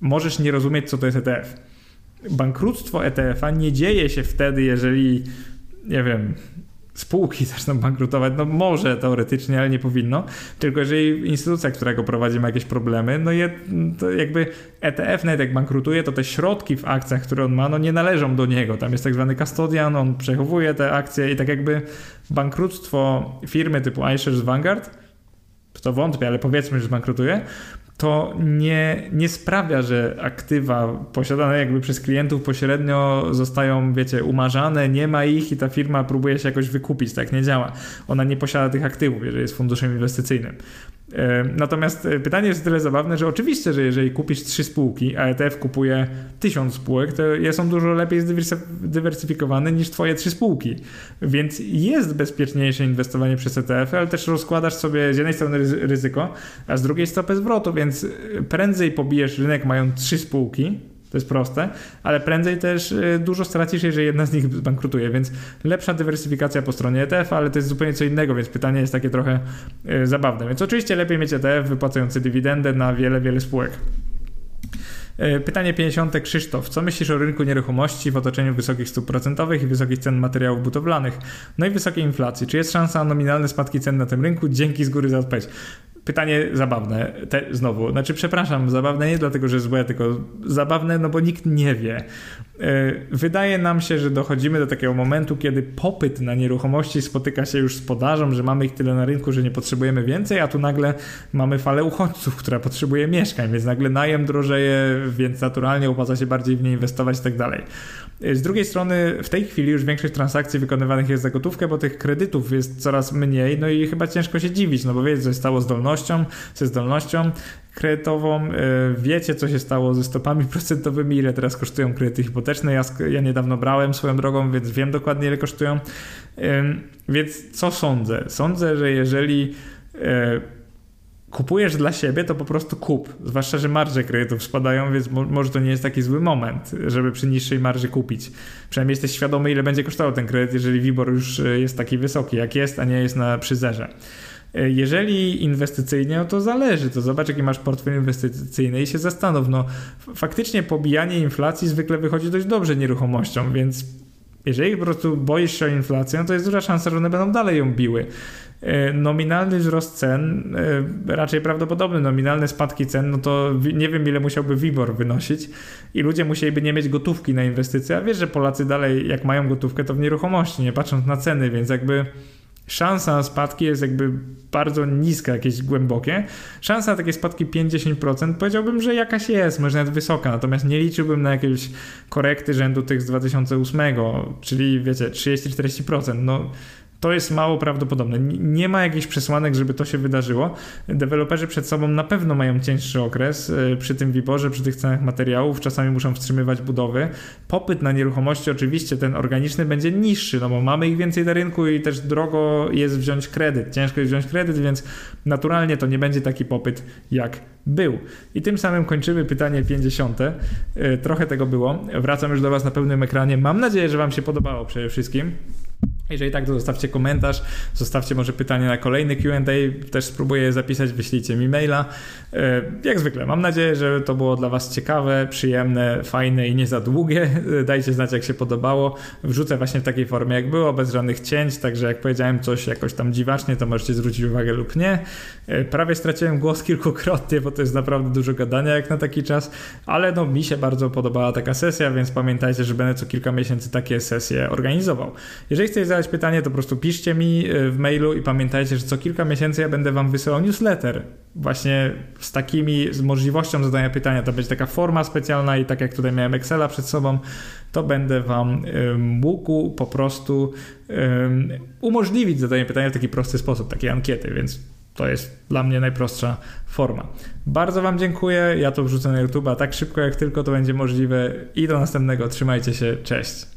możesz nie rozumieć co to jest ETF. Bankructwo ETF-a nie dzieje się wtedy, jeżeli nie wiem, spółki zaczną bankrutować, no może teoretycznie, ale nie powinno, tylko jeżeli instytucja, która go prowadzi ma jakieś problemy, no je, to jakby ETF nawet jak bankrutuje, to te środki w akcjach, które on ma, no nie należą do niego, tam jest tak zwany custodian, on przechowuje te akcje i tak jakby bankructwo firmy typu iShares Vanguard, to wątpię, ale powiedzmy, że zbankrutuje, to nie, nie sprawia, że aktywa posiadane jakby przez klientów pośrednio zostają, wiecie, umarzane, nie ma ich i ta firma próbuje się jakoś wykupić. Tak nie działa. Ona nie posiada tych aktywów, jeżeli jest funduszem inwestycyjnym. Natomiast e, pytanie jest tyle zabawne, że oczywiście, że jeżeli kupisz trzy spółki, a ETF kupuje tysiąc spółek, to są dużo lepiej zdywersyfikowane niż twoje trzy spółki. Więc jest bezpieczniejsze inwestowanie przez ETF, ale też rozkładasz sobie z jednej strony ryzyko, a z drugiej stopę zwrotu, więc e, prędzej pobijesz rynek mając trzy spółki, to jest proste, ale prędzej też y, dużo stracisz, jeżeli jedna z nich zbankrutuje, więc lepsza dywersyfikacja po stronie ETF, ale to jest zupełnie co innego, więc pytanie jest takie trochę y, zabawne. Więc oczywiście lepiej mieć ETF wypłacający dywidendę na wiele, wiele spółek. Y, pytanie 50. Krzysztof. Co myślisz o rynku nieruchomości w otoczeniu wysokich stóp procentowych i wysokich cen materiałów budowlanych? No i wysokiej inflacji. Czy jest szansa na nominalne spadki cen na tym rynku? Dzięki z góry za odpowiedź. Pytanie zabawne, te, znowu, znaczy przepraszam, zabawne nie dlatego, że złe, tylko zabawne, no bo nikt nie wie. E, wydaje nam się, że dochodzimy do takiego momentu, kiedy popyt na nieruchomości spotyka się już z podażą, że mamy ich tyle na rynku, że nie potrzebujemy więcej, a tu nagle mamy falę uchodźców, która potrzebuje mieszkań, więc nagle najem drożeje, więc naturalnie opłaca się bardziej w nie inwestować i tak dalej. Z drugiej strony w tej chwili już większość transakcji wykonywanych jest za gotówkę, bo tych kredytów jest coraz mniej, no i chyba ciężko się dziwić, no bo wiecie, co się stało zdolnością, ze zdolnością kredytową. E, wiecie, co się stało ze stopami procentowymi, ile teraz kosztują kredyty hipoteczne. Ja, ja niedawno brałem swoją drogą, więc wiem dokładnie, ile kosztują. Więc co sądzę? Sądzę, że jeżeli e, kupujesz dla siebie, to po prostu kup. Zwłaszcza, że marże kredytów spadają, więc może to nie jest taki zły moment, żeby przy niższej marży kupić. Przynajmniej jesteś świadomy, ile będzie kosztował ten kredyt, jeżeli WIBOR już e, jest taki wysoki, jak jest, a nie jest na przyzerze. E, jeżeli inwestycyjnie, no to zależy. To zobacz, jaki masz portfel inwestycyjny i się zastanów. No, faktycznie pobijanie inflacji zwykle wychodzi dość dobrze nieruchomością, więc jeżeli po prostu boisz się o inflację, no to jest duża szansa, że one będą dalej ją biły. E, nominalny wzrost cen, e, raczej prawdopodobny, nominalne spadki cen, no to nie wiem ile musiałby WIBOR wynosić i ludzie musieliby nie mieć gotówki na inwestycje, a wiesz, że Polacy dalej jak mają gotówkę to w nieruchomości, nie patrząc na ceny, więc jakby szansa na spadki jest jakby bardzo niska, jakieś głębokie. Szansa na takie spadki 5-10% powiedziałbym, że jakaś jest, może nawet wysoka, natomiast nie liczyłbym na jakieś korekty rzędu tych z 2008, czyli wiecie, 30-40%. No to jest mało prawdopodobne. Nie ma jakichś przesłanek, żeby to się wydarzyło. Deweloperzy przed sobą na pewno mają cięższy okres e, przy tym wiborze, przy tych cenach materiałów. Czasami muszą wstrzymywać budowy. Popyt na nieruchomości, oczywiście ten organiczny będzie niższy, no bo mamy ich więcej na rynku i też drogo jest wziąć kredyt. Ciężko jest wziąć kredyt, więc naturalnie to nie będzie taki popyt jak był. I tym samym kończymy pytanie 50. E, trochę tego było. Wracam już do Was na pełnym ekranie. Mam nadzieję, że Wam się podobało przede wszystkim. Jeżeli tak, to zostawcie komentarz, zostawcie może pytanie na kolejny QA, też spróbuję je zapisać, wyślijcie mi maila. E, jak zwykle, mam nadzieję, że to było dla Was ciekawe, przyjemne, fajne i nie za długie. Dajcie znać, jak się podobało. Wrzucę właśnie w takiej formie, jak było, bez żadnych cięć, także jak powiedziałem coś jakoś tam dziwacznie, to możecie zwrócić uwagę lub nie. E, prawie straciłem głos kilkukrotnie, bo to jest naprawdę dużo gadania jak na taki czas, ale no mi się bardzo podobała taka sesja, więc pamiętajcie, że będę co kilka miesięcy takie sesje organizował. Jeżeli chcecie zadać pytanie, to po prostu piszcie mi e, w mailu i pamiętajcie, że co kilka miesięcy ja będę wam wysyłał newsletter właśnie z takimi, z możliwością zadania pytania. To będzie taka forma specjalna i tak jak tutaj miałem Excela przed sobą, to będę wam mógł po prostu um, umożliwić zadanie pytania w taki prosty sposób, takiej ankiety, więc to jest dla mnie najprostsza forma. Bardzo Wam dziękuję. Ja to wrzucę na YouTube tak szybko jak tylko to będzie możliwe. I do następnego. Trzymajcie się. Cześć.